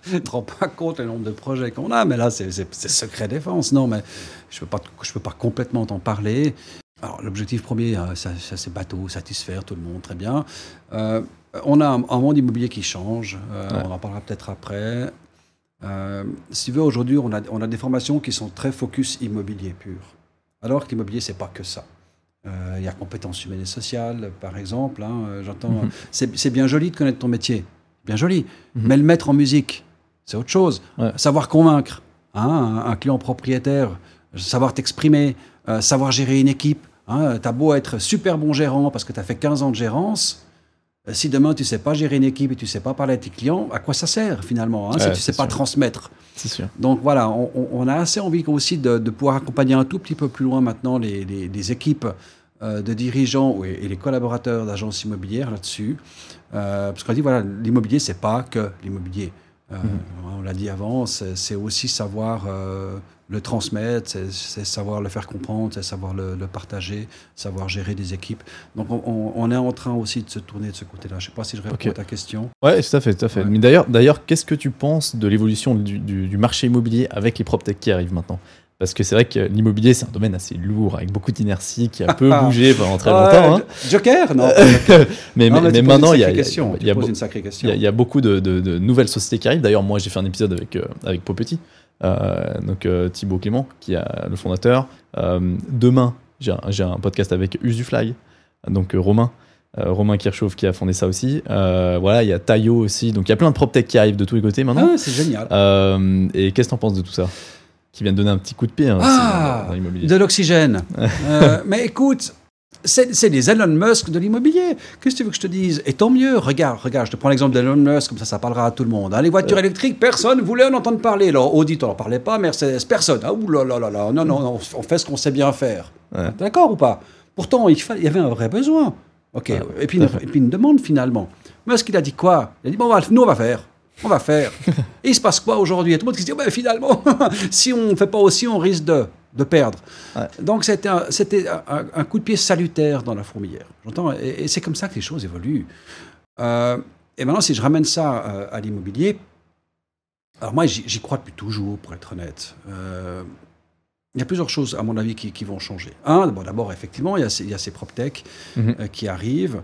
Tu te rends pas compte le nombre de projets qu'on a, mais là, c'est secret défense. Non, mais je ne peux, pas- je peux pas complètement t'en parler. Alors, l'objectif premier, euh, ça, ça, c'est bateau, satisfaire tout le monde, très bien. Euh, on a un, un monde immobilier qui change, euh, Ouais. on en parlera peut-être après. Euh, si tu veux, aujourd'hui, on a, on a des formations qui sont très focus immobilier pur. Alors que l'immobilier, c'est pas que ça. Euh, Il y a compétences humaines et sociales, par exemple. hein, euh, J'entends, Mhm. c'est bien joli de connaître ton métier, bien joli. Mhm. Mais le mettre en musique, c'est autre chose. Ouais. Savoir convaincre hein, un, un client propriétaire, savoir t'exprimer, euh, savoir gérer une équipe. Hein, tu as beau être super bon gérant parce que tu as fait 15 ans de gérance. Euh, Si demain tu sais pas gérer une équipe et tu sais pas parler à tes clients, à quoi ça sert finalement hein, si tu sais c'est pas transmettre? C'est sûr. donc voilà, on, a assez envie aussi de, de pouvoir accompagner un tout petit peu plus loin maintenant les, les- les équipes euh, de dirigeants et, et les collaborateurs d'agences immobilières là-dessus. Euh, parce qu'on dit, voilà, l'immobilier, c'est pas que l'immobilier. Euh, On l'a dit avant, c'est aussi savoir le transmettre, c'est- savoir le faire comprendre, c'est savoir le, le partager, savoir gérer des équipes. Donc on, est en train aussi de se tourner de ce côté-là. Je sais pas si je réponds à ta question. Ouais, tout à fait, tout à fait. Ouais. Mais d'ailleurs, d'ailleurs, qu'est-ce que tu penses de l'évolution du, du- du marché immobilier avec les PropTech qui arrivent maintenant? Parce que c'est vrai que l'immobilier, c'est un domaine assez lourd, avec beaucoup d'inertie, qui a peu bougé pendant très longtemps. hein. Joker Non. Mais, Non, mais, mais maintenant, il y a, il y y y y beaucoup de, de- de nouvelles sociétés qui arrivent. D'ailleurs, moi, j'ai fait un épisode avec, euh, avec Popetit, donc euh, Thibaut Clément, qui est le fondateur. Euh, demain, j'ai un, podcast avec Usufly, donc euh, Romain. euh, Romain Kirchhoff qui a fondé ça aussi. Euh, voilà, il y a Tayo aussi. Donc il y a plein de PropTech qui arrivent de tous les côtés maintenant. Ah, c'est génial. Euh, et qu'est-ce que t'en penses de tout ça? Qui vient de donner un petit coup de pied hein, Ah, dans l'immobilier. De l'oxygène. Euh, mais écoute, c'est les Elon Musk de l'immobilier. Qu'est-ce que tu veux que je te dise? Et tant mieux. Regarde, regarde, je te prends l'exemple d'Elon Musk, comme ça, ça parlera à tout le monde. hein. les voitures électriques, personne ne voulait en entendre parler. Alors, Audi, on n'en parlait pas. Mercedes, personne. Ah, ouh là là là là. Non, non, non, on fait ce qu'on sait bien faire. Ouais. D'accord ou pas? Pourtant, il, il y avait un vrai besoin. OK. Ouais, et, puis une, fait. et puis une demande, finalement. Musk, il a dit quoi? Il a dit, bon, on va- nous, on va faire. On va faire. et il se passe quoi aujourd'hui? Il y a tout le monde qui se dit, oh, ben, finalement, si on ne fait pas aussi, on risque de, de perdre. Ouais. Donc, c'était un, un, un coup de pied salutaire dans la fourmilière. J'entends Et, et c'est comme ça que les choses évoluent. Euh, et maintenant, si je ramène ça euh, à l'immobilier, alors moi, j'y crois depuis toujours, pour être honnête. Euh, il y a plusieurs choses, à mon avis, qui, qui vont changer. Un, bon, d'abord, effectivement, il y a ces, il y a ces PropTech Mhm. qui arrivent,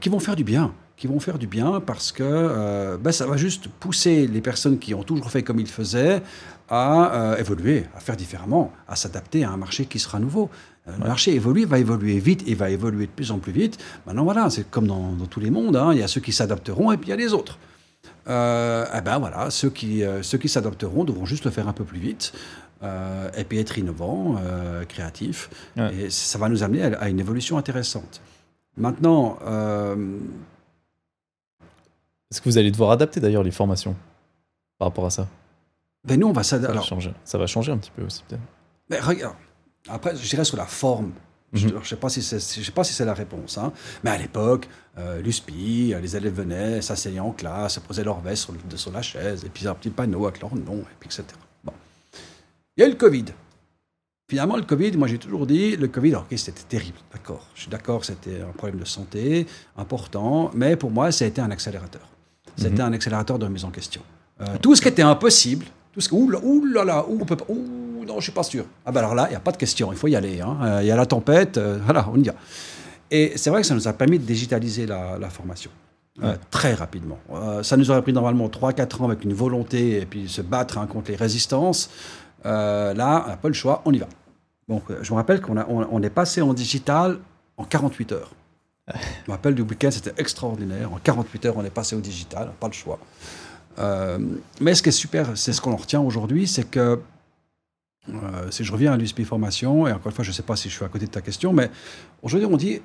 qui vont faire du bien. Qui vont faire du bien parce que euh, ben, ça va juste pousser les personnes qui ont toujours fait comme ils faisaient à euh, évoluer, à faire différemment, à s'adapter à un marché qui sera nouveau. Euh, Le marché évolue, va évoluer vite et va évoluer de plus en plus vite. Maintenant, voilà, c'est comme dans, dans tous les mondes, hein, il y a ceux qui s'adapteront et puis il y a les autres. Euh, eh ben voilà, ceux qui, ceux qui s'adapteront devront juste le faire un peu plus vite euh, et puis être innovants, euh, créatifs. Ouais. Et ça va nous amener à, à une évolution intéressante. Maintenant, euh, Est-ce que vous allez devoir adapter d'ailleurs les formations par rapport à ça? Ben nous, on va ça s'adapter. va, changer. ça va changer un petit peu aussi, peut-être. mais regarde, après, je dirais sur la forme. Je ne sais pas si c'est je sais pas si c'est la réponse. Hein. Mais à l'époque, euh, l'USPI, les élèves venaient, s'asseyaient en classe, se posaient leur veste sur, sur, la chaise, et puis un petit panneau avec leur nom, et puis etc. Bon. Il y a eu le Covid. Finalement, le Covid, moi j'ai toujours dit, le Covid, ok, c'était terrible, d'accord. Je suis d'accord, c'était un problème de santé important, mais pour moi, ça a été un accélérateur. C'était mhm. un accélérateur de mise en question. Euh, tout ce qui était impossible, tout ce que, ouh, ouh là là, ouh, on peut pas, ouh, non, je suis pas sûr. Ah ben alors là, il n'y a pas de question, il faut y aller. Hein. Euh, il y a la tempête, euh, voilà, on y va. Et c'est vrai que ça nous a permis de digitaliser la, formation. très rapidement. ça nous aurait pris normalement 3-4 ans avec une volonté et puis se battre hein, contre les résistances. là, on n'a pas le choix, on y va. Donc, je me rappelle qu'on on, est passé en digital en 48 heures. Je me du week-end, c'était extraordinaire. En 48 heures, on est passé au digital, pas le choix. Euh, mais ce qui est super, c'est ce qu'on retient aujourd'hui, c'est que euh, si je reviens à l'USP Formation, et encore une fois, je ne sais pas si je suis à côté de ta question, mais aujourd'hui, on dit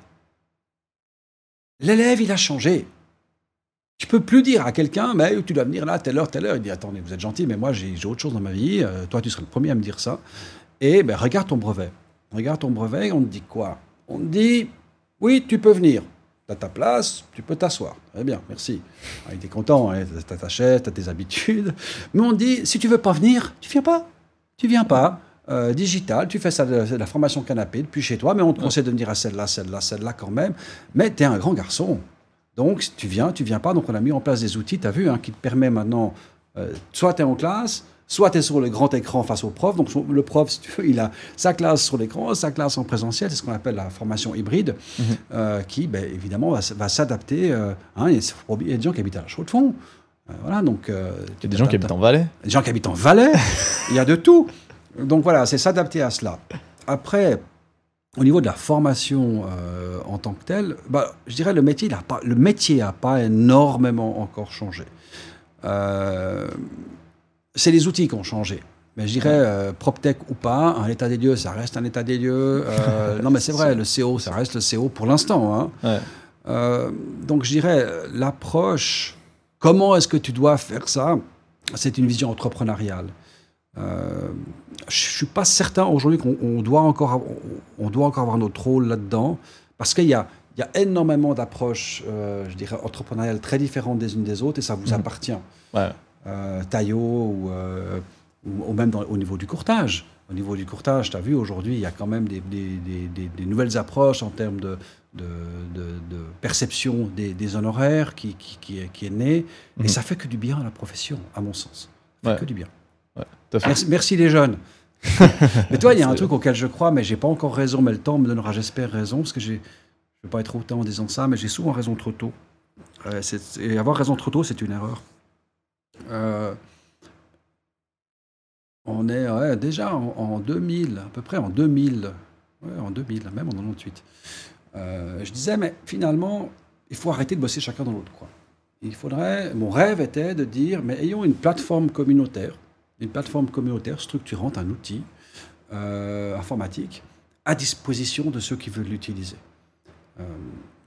l'élève, il a changé. Tu peux plus dire à quelqu'un, mais tu dois venir là, telle heure, telle heure. Il dit attendez, vous êtes gentil, mais moi j'ai autre chose dans ma vie. Euh, toi, tu serais le premier à me dire ça. Et ben, regarde ton brevet. Regarde ton brevet, on te dit quoi? On te dit oui, tu peux venir. Tu as ta place, tu peux t'asseoir. Très bien, merci. Ah, il est content, hein, tu as ta chaise, tu as tes habitudes. Mais on dit, si tu veux pas venir, tu viens pas. Tu viens pas. Euh, digital, tu fais ça de, la formation canapé depuis chez toi, mais on te conseille de venir à celle-là, celle-là, celle-là quand même. Mais tu es un grand garçon. Donc, tu viens, tu viens pas. Donc, on a mis en place des outils, tu as vu, hein, qui te permet maintenant, euh, soit tu es en classe, Soit tu es sur le grand écran face au prof, donc le prof, si tu veux, il a sa classe sur l'écran, sa classe en présentiel, c'est ce qu'on appelle la formation hybride, mhm. euh, qui ben, évidemment va, s'adapter. Euh, hein, il, y a des gens qui habitent à la chaux de fond. Euh, voilà, donc, il y a des gens qui habitent en Valais. Des gens qui habitent en Valais, il y a de tout. Donc voilà, c'est s'adapter à cela. Après, au niveau de la formation en tant que telle, bah, je dirais le métier n'a pas, le métier a pas énormément encore changé. Euh, c'est les outils qui ont changé. Mais je dirais, euh, PropTech ou pas, un état des lieux, ça reste un état des lieux. Euh, non, mais c'est vrai, le CO, ça reste le CO pour l'instant. Hein. Euh, donc je dirais, l'approche, comment est-ce que tu dois faire ça C'est une vision entrepreneuriale. je ne suis pas certain aujourd'hui qu'on doit, encore, on, doit encore avoir notre rôle là-dedans, parce qu'il y a, il y a énormément d'approches, je dirais, entrepreneuriales très différentes des unes des autres, et ça vous mmh. appartient. Ouais euh, ou, euh, ou, même au niveau du courtage. Au niveau du courtage, tu as vu, aujourd'hui, il y a quand même des, des, nouvelles approches en termes de, de, de, perception des, honoraires qui, qui, qui, est, qui est née. Et mhm. ça fait que du bien à la profession, à mon sens. Ça fait que du bien. merci, merci, les jeunes. mais toi, il y a un truc auquel je crois, mais j'ai pas encore raison, mais le temps me donnera, j'espère, raison, parce que je ne vais pas être autant en disant ça, mais j'ai souvent raison trop tôt. Euh, et avoir raison trop tôt, c'est une erreur. Euh, on est déjà en, 2000, à peu près en 2000, en 2000, même en 98. Euh, je disais, mais finalement, il faut arrêter de bosser chacun dans l'autre. Quoi. Il faudrait, mon rêve était de dire, mais ayons une plateforme communautaire, une plateforme communautaire structurante, un outil euh, informatique à disposition de ceux qui veulent l'utiliser.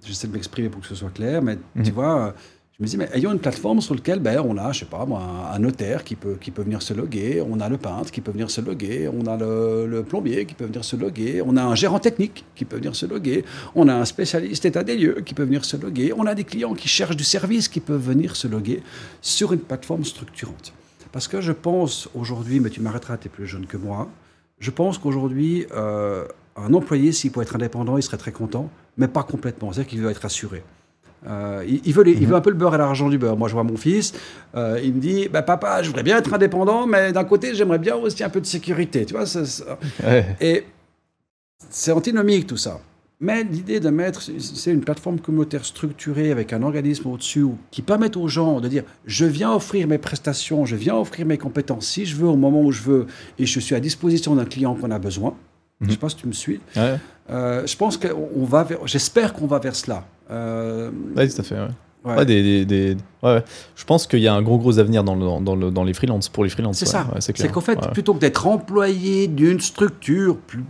J'essaie de m'exprimer pour que ce soit clair, mais tu mhm. vois, je me dis, mais ayons une plateforme sur laquelle ben, on a, je sais pas moi, un notaire qui peut, qui peut venir se loguer, on a le peintre qui peut venir se loguer, on a le, plombier qui peut venir se loguer, on a un gérant technique qui peut venir se loguer, on a un spécialiste état des lieux qui peut venir se loguer, on a des clients qui cherchent du service qui peuvent venir se loguer sur une plateforme structurante. Parce que je pense aujourd'hui, mais tu m'arrêteras, tu es plus jeune que moi, je pense qu'aujourd'hui, euh, un employé, s'il peut être indépendant, il serait très content, mais pas complètement, c'est-à-dire qu'il veut être assuré. Euh, il, veut il, veut un peu le beurre et l'argent du beurre. Moi, je vois mon fils, euh, il me dit bah, Papa, je voudrais bien être indépendant, mais d'un côté, j'aimerais bien aussi un peu de sécurité. Tu vois, Et c'est antinomique tout ça. Mais l'idée de mettre, c'est une plateforme communautaire structurée avec un organisme au-dessus qui permet aux gens de dire je viens offrir mes prestations, je viens offrir mes compétences si je veux, au moment où je veux, et je suis à disposition d'un client qu'on a besoin. Je ne sais pas si tu me suis. Euh, je pense qu'on va j'espère qu'on va vers cela. Euh... Oui, tout à fait. Ouais. des, des, ouais, Je pense qu'il y a un gros gros avenir dans, le, dans, le, dans les freelances, pour les freelances. C'est ça. c'est qu'en fait, plutôt que d'être employé d'une structure plus,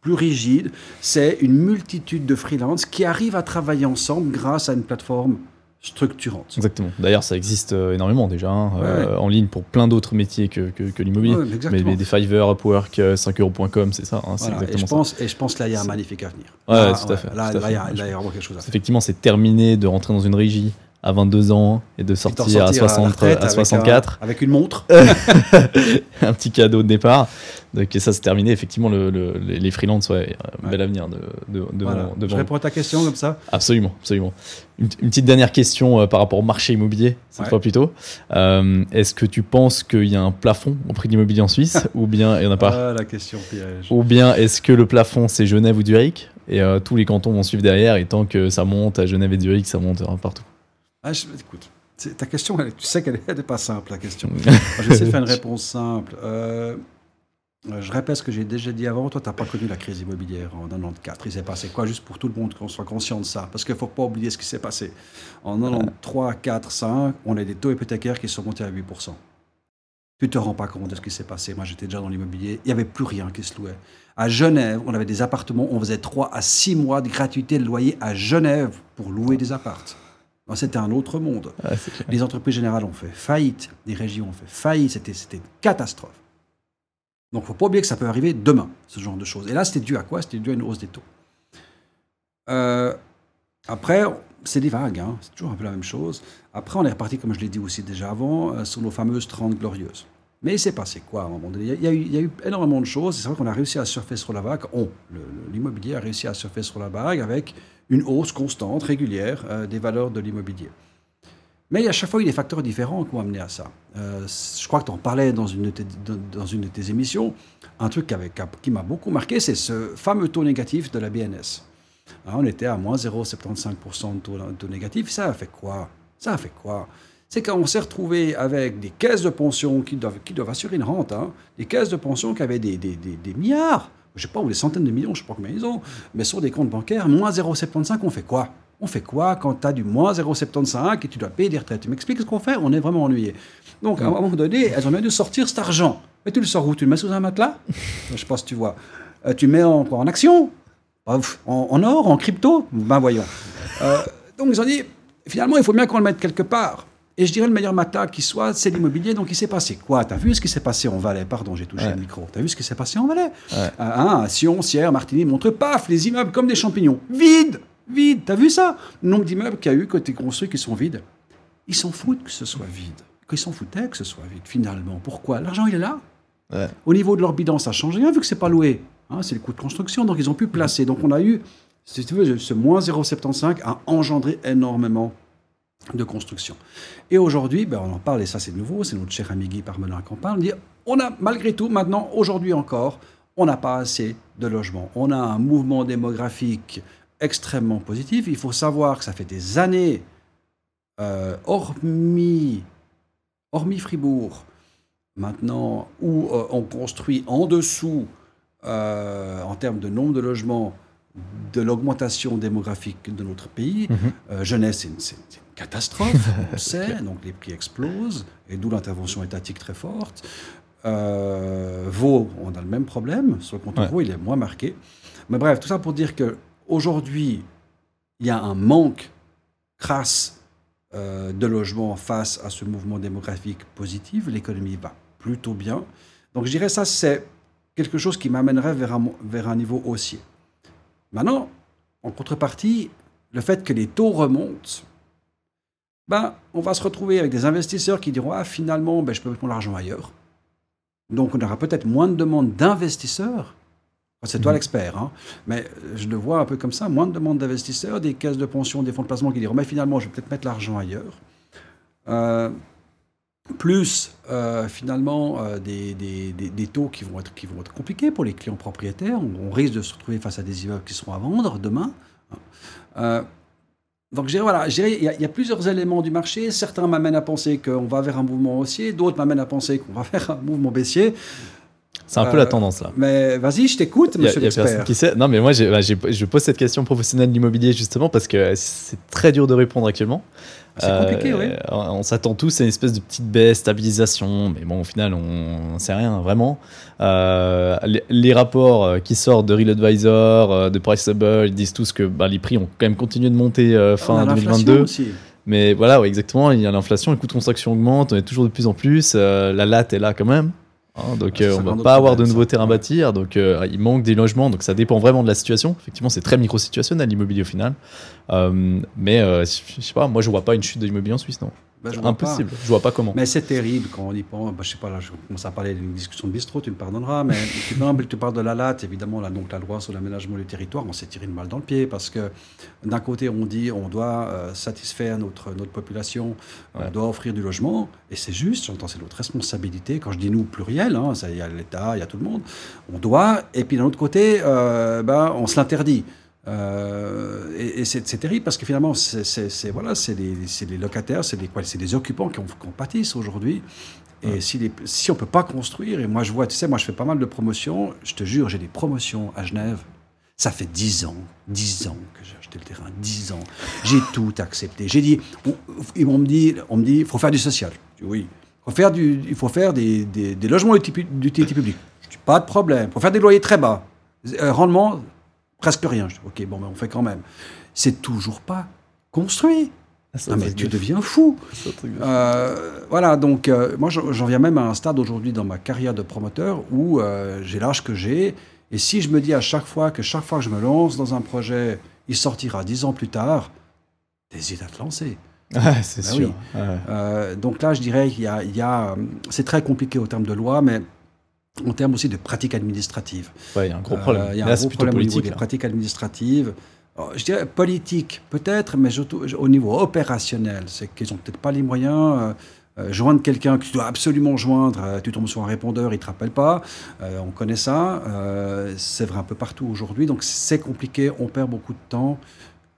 plus rigide, c'est une multitude de freelances qui arrivent à travailler ensemble grâce à une plateforme structurante. Exactement. D'ailleurs, ça existe euh, énormément déjà hein, euh, en ligne pour plein d'autres métiers que, que, l'immobilier. mais, des Fiverr, Upwork, 5euros.com, c'est ça. Hein, voilà. et, je pense, et je pense là, il y a un magnifique avenir. Ouais, tout à fait. Là, il y, a vraiment quelque chose à faire. Effectivement, c'est terminé de rentrer dans une régie à 22 ans et de sortir, à, 60, à, 64. Avec, une montre. un petit cadeau de départ. Donc ça, c'est terminé. Effectivement, le, les freelances, ouais, un bel avenir de, de, de, Je réponds à ta question comme ça Absolument, absolument. Une, petite dernière question euh, par rapport au marché immobilier, cette fois plutôt. Euh, est-ce que tu penses qu'il y a un plafond au prix de l'immobilier en Suisse ou bien il n'y en a pas ah, la question piège. Ou bien est-ce que le plafond, c'est Genève ou Zurich et euh, tous les cantons vont suivre derrière et tant que ça monte à Genève et Zurich, ça monte partout? Ah, écoute, ta question, tu sais qu'elle n'est pas simple, la question. je vais essayer de faire une réponse simple. Euh, je répète ce que j'ai déjà dit avant. Toi, tu n'as pas connu la crise immobilière en 94. Il s'est passé quoi? Juste pour tout le monde qu'on soit conscient de ça. Parce qu'il ne faut pas oublier ce qui s'est passé. En 93, 4, 5, on a des taux hypothécaires qui sont montés à 8%. Tu ne te rends pas compte de ce qui s'est passé. Moi, j'étais déjà dans l'immobilier. Il n'y avait plus rien qui se louait. À Genève, on avait des appartements. On faisait 3 à 6 mois de gratuité de loyer à Genève pour louer des appartements. C'était un autre monde. les entreprises générales ont fait faillite, les régions ont fait faillite, c'était une catastrophe. Donc, il ne faut pas oublier que ça peut arriver demain, ce genre de choses. Et là, c'était dû à quoi? C'était dû à une hausse des taux. Euh, après, c'est des vagues, hein. c'est toujours un peu la même chose. Après, on est reparti, comme je l'ai dit aussi déjà avant, euh, sur nos fameuses 30 glorieuses. Mais il s'est passé quoi à un moment donné? Il y, a eu, énormément de choses. C'est vrai qu'on a réussi à surfer sur la vague. On, l'immobilier a réussi à surfer sur la vague avec une hausse constante, régulière euh, des valeurs de l'immobilier. Mais à chaque fois, il y a des facteurs différents qui ont amené à ça. Euh, je crois que tu en parlais dans une, de tes, émissions. Un truc qui, m'a beaucoup marqué, c'est ce fameux taux négatif de la BNS. Hein, on était à moins 0,75% de taux, négatif. Ça a fait quoi? Ça a fait quoi? C'est qu'on s'est retrouvé avec des caisses de pension qui doivent, assurer une rente, hein, des caisses de pension qui avaient des, milliards je sais pas, ou des centaines de millions, je sais pas combien ils ont, mais sur des comptes bancaires, moins 0,75, on fait quoi? On fait quoi quand tu as du moins 0,75 et tu dois payer des retraites? Tu m'expliques ce qu'on fait? On est vraiment ennuyé. Donc, à un moment donné, elles ont bien dû sortir cet argent. Mais tu le sors où? Tu le mets sous un matelas? Je sais pas si tu vois. Euh, tu mets en, en action? En, en, or En crypto? Ben voyons. Euh, donc, ils ont dit, finalement, il faut bien qu'on le mette quelque part. Et je dirais le meilleur matin qui soit, c'est l'immobilier. Donc il s'est passé quoi? Tu as vu ce qui s'est passé en Valais? Pardon, j'ai touché le micro. Tu as vu ce qui s'est passé en Valais? Ouais. hein, Sion, Sierre, Martigny, Montreux, paf, les immeubles comme des champignons. Vides Vides Tu as vu ça? Le nombre d'immeubles qu'il y a eu côté construits qui sont vides. Ils s'en foutent que ce soit vide. Qu'ils s'en foutaient que ce soit vide, finalement. Pourquoi? L'argent, il est là. Au niveau de leur bilan, ça change rien vu que c'est pas loué. Hein, c'est le coût de construction. Donc ils ont pu placer. Donc on a eu, si tu veux, ce moins 0,75 a engendré énormément de construction. Et aujourd'hui, ben on en parle, et ça c'est nouveau, c'est notre cher ami Guy Parmelin qui en parle, on dit, on a malgré tout, maintenant, aujourd'hui encore, on n'a pas assez de logements. On a un mouvement démographique extrêmement positif. Il faut savoir que ça fait des années, euh, hormis, hormis Fribourg, maintenant, où euh, on construit en dessous, euh, en termes de nombre de logements, de l'augmentation démographique de notre pays. Mhm. jeunesse, c'est une, catastrophe, on sait, donc les prix explosent, et d'où l'intervention étatique très forte. Vaud, on a le même problème, sur le compte Vaud, il est moins marqué. Mais bref, tout ça pour dire que aujourd'hui, il y a un manque crasse euh, de logements face à ce mouvement démographique positif. L'économie va plutôt bien. Donc je dirais ça, c'est quelque chose qui m'amènerait vers un, vers un niveau haussier. Maintenant, en contrepartie, le fait que les taux remontent ben, on va se retrouver avec des investisseurs qui diront Ah, finalement, ben, je peux mettre mon argent ailleurs. Donc, on aura peut-être moins de demandes d'investisseurs. C'est toi mhm. l'expert, hein. mais je le vois un peu comme ça moins de demandes d'investisseurs, des caisses de pension, des fonds de placement qui diront Mais finalement, je vais peut-être mettre l'argent ailleurs. Euh, plus euh, finalement euh, des, des, taux qui vont, être, qui vont être compliqués pour les clients propriétaires. On, risque de se retrouver face à des immeubles qui seront à vendre demain. Donc, je voilà, il y, y, a plusieurs éléments du marché. Certains m'amènent à penser qu'on va vers un mouvement haussier, d'autres m'amènent à penser qu'on va vers un mouvement baissier. C'est un peu la euh, tendance là. Mais vas-y, je t'écoute, monsieur l'expert. Qui sait. Non, mais moi, bah, je pose cette question professionnelle de l'immobilier justement parce que c'est très dur de répondre actuellement. C'est compliqué, oui. Euh, on s'attend tous à une espèce de petite baisse, stabilisation, mais bon, au final, on ne sait rien vraiment. Euh, les, rapports qui sortent de Real Advisor, de Priceable, ils disent tous que bah, les prix ont quand même continué de monter fin 2022. Mais voilà, ouais, exactement, il y a l'inflation, les coûts de construction augmentent, on est toujours de plus en plus, euh, la latte est là quand même. Hein, donc Ah, euh, on un va pas avoir de nouveaux terrains à bâtir, donc euh, il manque des logements, donc ça dépend vraiment de la situation. Effectivement, c'est très micro-situationnel l'immobilier au final. Euh, mais je sais pas, moi je vois pas une chute de l'immobilier en Suisse, non. Ben, je pas. Impossible, je vois pas comment. Mais c'est terrible quand on y pense. Bah, je sais pas, là, je commence à parler d'une discussion de bistrot, tu me pardonneras, mais tu, parles- tu parles de la latte, évidemment, là, donc la loi sur l'aménagement du territoire, on s'est tiré une balle dans le pied parce que d'un côté, on dit on doit euh, satisfaire notre, notre population, Ouais. on doit offrir du logement, et c'est juste, j'entends, c'est notre responsabilité. Quand je dis nous, pluriel, hein, il y a l'État, il y a tout le monde, on doit, et puis d'un autre côté, euh, ben, on se l'interdit. Euh, et et c'est terrible parce que finalement, c'est voilà, les, les locataires, c'est les, occupants qui en, qui en pâtissent aujourd'hui. Et si, les, si on ne peut pas construire, et moi je vois, tu sais, moi je fais pas mal de promotions, je te jure, j'ai des promotions à Genève. Ça fait 10 ans, 10 ans que j'ai acheté le terrain, 10 ans. J'ai tout accepté. J'ai dit, on, ils m'ont dit, on me dit, il faut faire du social. Dis, oui. Il faut faire, du, il faut faire des, des, des logements d'utilité publique. Je dis, pas de problème. Il faut faire des loyers très bas. Euh, rendement, presque rien. Je dis, ok, bon, mais on fait quand même. C'est toujours pas construit. Ah, Non, mais tu de- deviens fou. de- Euh, voilà, donc euh, moi j'en viens même à un stade aujourd'hui dans ma carrière de promoteur où euh, j'ai l'âge que j'ai. Et si je me dis à chaque fois que chaque fois que je me lance dans un projet, il sortira dix ans plus tard, t'hésites à te lancer. C'est sûr. oui. Ouais. Euh, donc là, je dirais qu'il y a, euh, c'est très compliqué au terme de loi, mais en termes aussi de pratiques administratives. Ouais, il y a un gros Euh, problème. Il y a Là, un gros problème au niveau des pratiques administratives. Alors, je dirais politique, peut-être, mais surtout au niveau opérationnel. C'est qu'ils n'ont peut-être pas les moyens. euh, euh, joindre quelqu'un que tu dois absolument joindre, euh, tu tombes sur un répondeur, il ne te rappelle pas. Euh, on connaît ça. euh, c'est vrai un peu partout aujourd'hui. Donc c'est compliqué, on perd beaucoup de temps.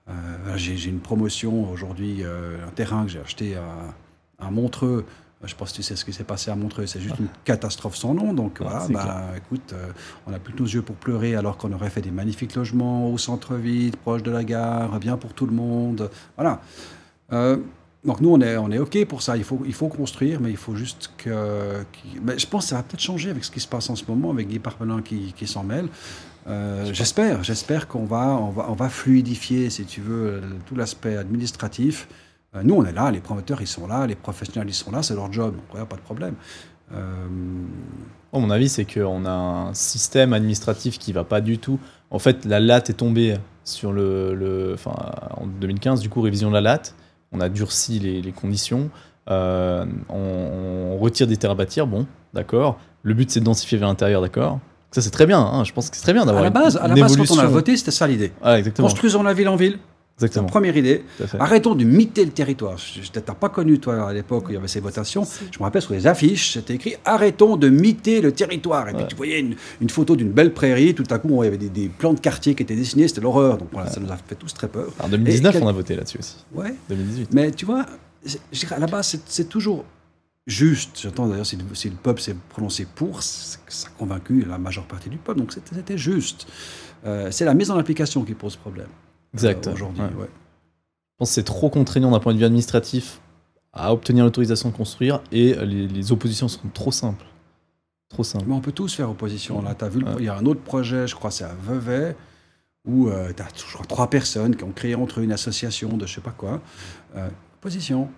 Euh, j'ai une promotion aujourd'hui, euh, un terrain que j'ai acheté à, à Montreux. Je ne sais pas si tu sais ce qui s'est passé à Montreux, c'est juste une catastrophe sans nom. Donc Ah, voilà, bah, écoute, euh, on n'a plus nos yeux pour pleurer alors qu'on aurait fait des magnifiques logements au centre-ville, proche de la gare, bien pour tout le monde. Voilà. Euh, donc nous, on est, on est OK pour ça. Il faut, il faut construire, mais il faut juste que... mais je pense que ça va peut-être changer avec ce qui se passe en ce moment, avec Guy Parmelin qui, qui s'en mêle. Euh, j'espère, j'espère qu'on va, on va, on va fluidifier, si tu veux, tout l'aspect administratif. Euh, nous, on est là, les promoteurs, ils sont là, les professionnels, ils sont là, c'est leur job, donc ouais, pas de problème. Euh, Oh, mon avis, c'est qu'on a un système administratif qui va pas du tout. En fait, la latte est tombée sur le, le- enfin, en 2015, du coup, révision de la latte. On a durci les, les conditions. Euh, on, on retire des terres à bâtir, bon, d'accord. Le but, c'est de densifier vers l'intérieur, d'accord. Ça, c'est très bien. hein, Je pense que c'est très bien à d'avoir la une- base, à la base quand on a voté, c'était ça l'idée. Ah. Construisons la ville en ville, la exactement. première idée. Arrêtons de miter le territoire. Je je- T'as pas connu, toi, à l'époque où il y avait ces votations. Je me rappelle sur les affiches, c'était écrit Arrêtons de miter le territoire. Et puis tu voyais une, une photo d'une belle prairie. Tout à coup, il y avait des, des plans de quartier qui étaient dessinés. C'était l'horreur. Donc voilà, ça nous a fait tous très peur. En 2019, Et quel- on a voté là-dessus aussi. Ouais. 2018. Mais tu vois, à la base, c'est- toujours juste. J'entends d'ailleurs, si, le- si le peuple s'est prononcé pour, ça a convaincu la majeure partie du peuple. Donc c'était c'était juste. Euh, c'est la mise en application qui pose problème. Euh, Exact. Aujourd'hui, Ouais. Je pense que c'est trop contraignant d'un point de vue administratif à obtenir l'autorisation de construire et les, les oppositions sont trop simples. Trop simples. Mais on peut tous faire opposition. Là, as vu, le- il y a un autre projet, je crois, c'est à Vevey, où tu as je crois, trois personnes qui ont créé entre eux une association de je sais pas quoi. Euh, opposition.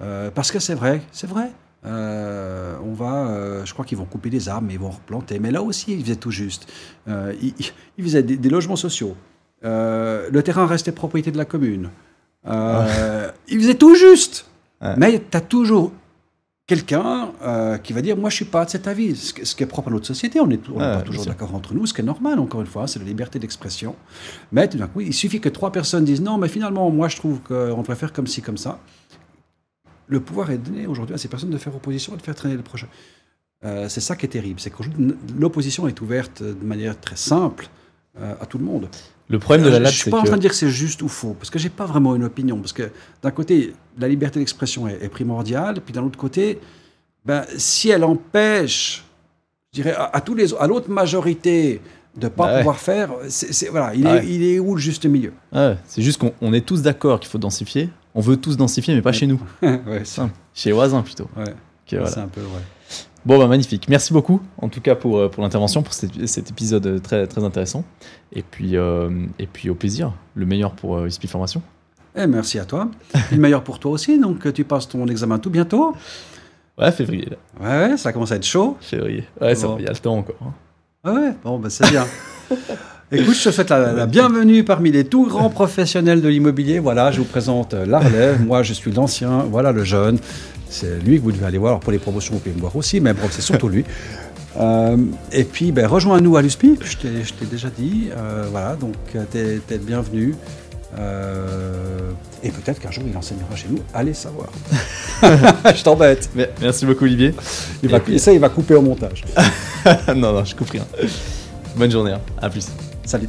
Euh, parce que c'est vrai, c'est vrai. Euh, on va, euh, je crois qu'ils vont couper des arbres, mais ils vont replanter. Mais là aussi, ils faisaient tout juste. Euh, ils, ils- ils faisaient des, des logements sociaux. Euh, le terrain restait propriété de la commune. Euh, Ils faisaient tout juste. Ouais. Mais tu as toujours quelqu'un euh, qui va dire Moi, je suis pas de cet avis. Ce, qui- ce qui est propre à notre société, on n'est Ouais, pas toujours d'accord entre nous, ce qui est normal, encore une fois, c'est la liberté d'expression. Mais tout d'un coup, il suffit que trois personnes disent Non, mais finalement, moi, je trouve qu'on préfère comme ci, comme ça. Le pouvoir est donné aujourd'hui à ces personnes de faire opposition et de faire traîner le projet. Euh, c'est ça qui est terrible, c'est qu'aujourd'hui, l'opposition est ouverte de manière très simple à tout le monde. Le problème de la Je suis pas en train de dire que c'est juste ou faux, parce que j'ai pas vraiment une opinion. Parce que d'un côté, la liberté d'expression est, est primordiale, puis d'un autre côté, ben, si elle empêche, je dirais, à, à tous les, à l'autre majorité de pas Bah ouais. pouvoir faire, c'est, voilà, il, Ah est, ouais. il est où le juste milieu? C'est juste qu'on on est tous d'accord qu'il faut densifier. On veut tous densifier, mais pas Ouais. chez nous. Chez les voisins plutôt. voilà. c'est un peu vrai. Bon, bah, magnifique. Merci beaucoup, en tout cas, pour, euh, pour l'intervention, pour cet, cet épisode euh, très, très intéressant. Et puis, euh, et puis, au plaisir. Le meilleur pour euh, ISPI Formation. Eh, merci à toi. le meilleur pour toi aussi. Donc, tu passes ton examen tout bientôt. Ouais, février. Là. Ouais, ça commence à être chaud. Février. Ouais, ça Bon. il y a le temps encore. hein. Ouais, bon, ben c'est bien. Écoute, je te souhaite la, la bienvenue parmi les tout grands professionnels de l'immobilier. Voilà, je vous présente euh, la relève. Moi, je suis l'ancien, voilà le jeune. C'est lui que vous devez aller voir. Alors, pour les promotions, vous pouvez me voir aussi, mais bon, c'est surtout lui. Euh, et puis, ben, rejoins-nous à l'USPI, je t'ai déjà dit. Euh, voilà, donc euh, t'es le bienvenu. Euh, et peut-être qu'un jour, il enseignera chez nous. Allez savoir. je t'embête. Mais merci beaucoup, Olivier. Il va- Et puis- Ça, il va couper au montage. non, non, je coupe rien. Bonne journée. hein. À plus. Salut.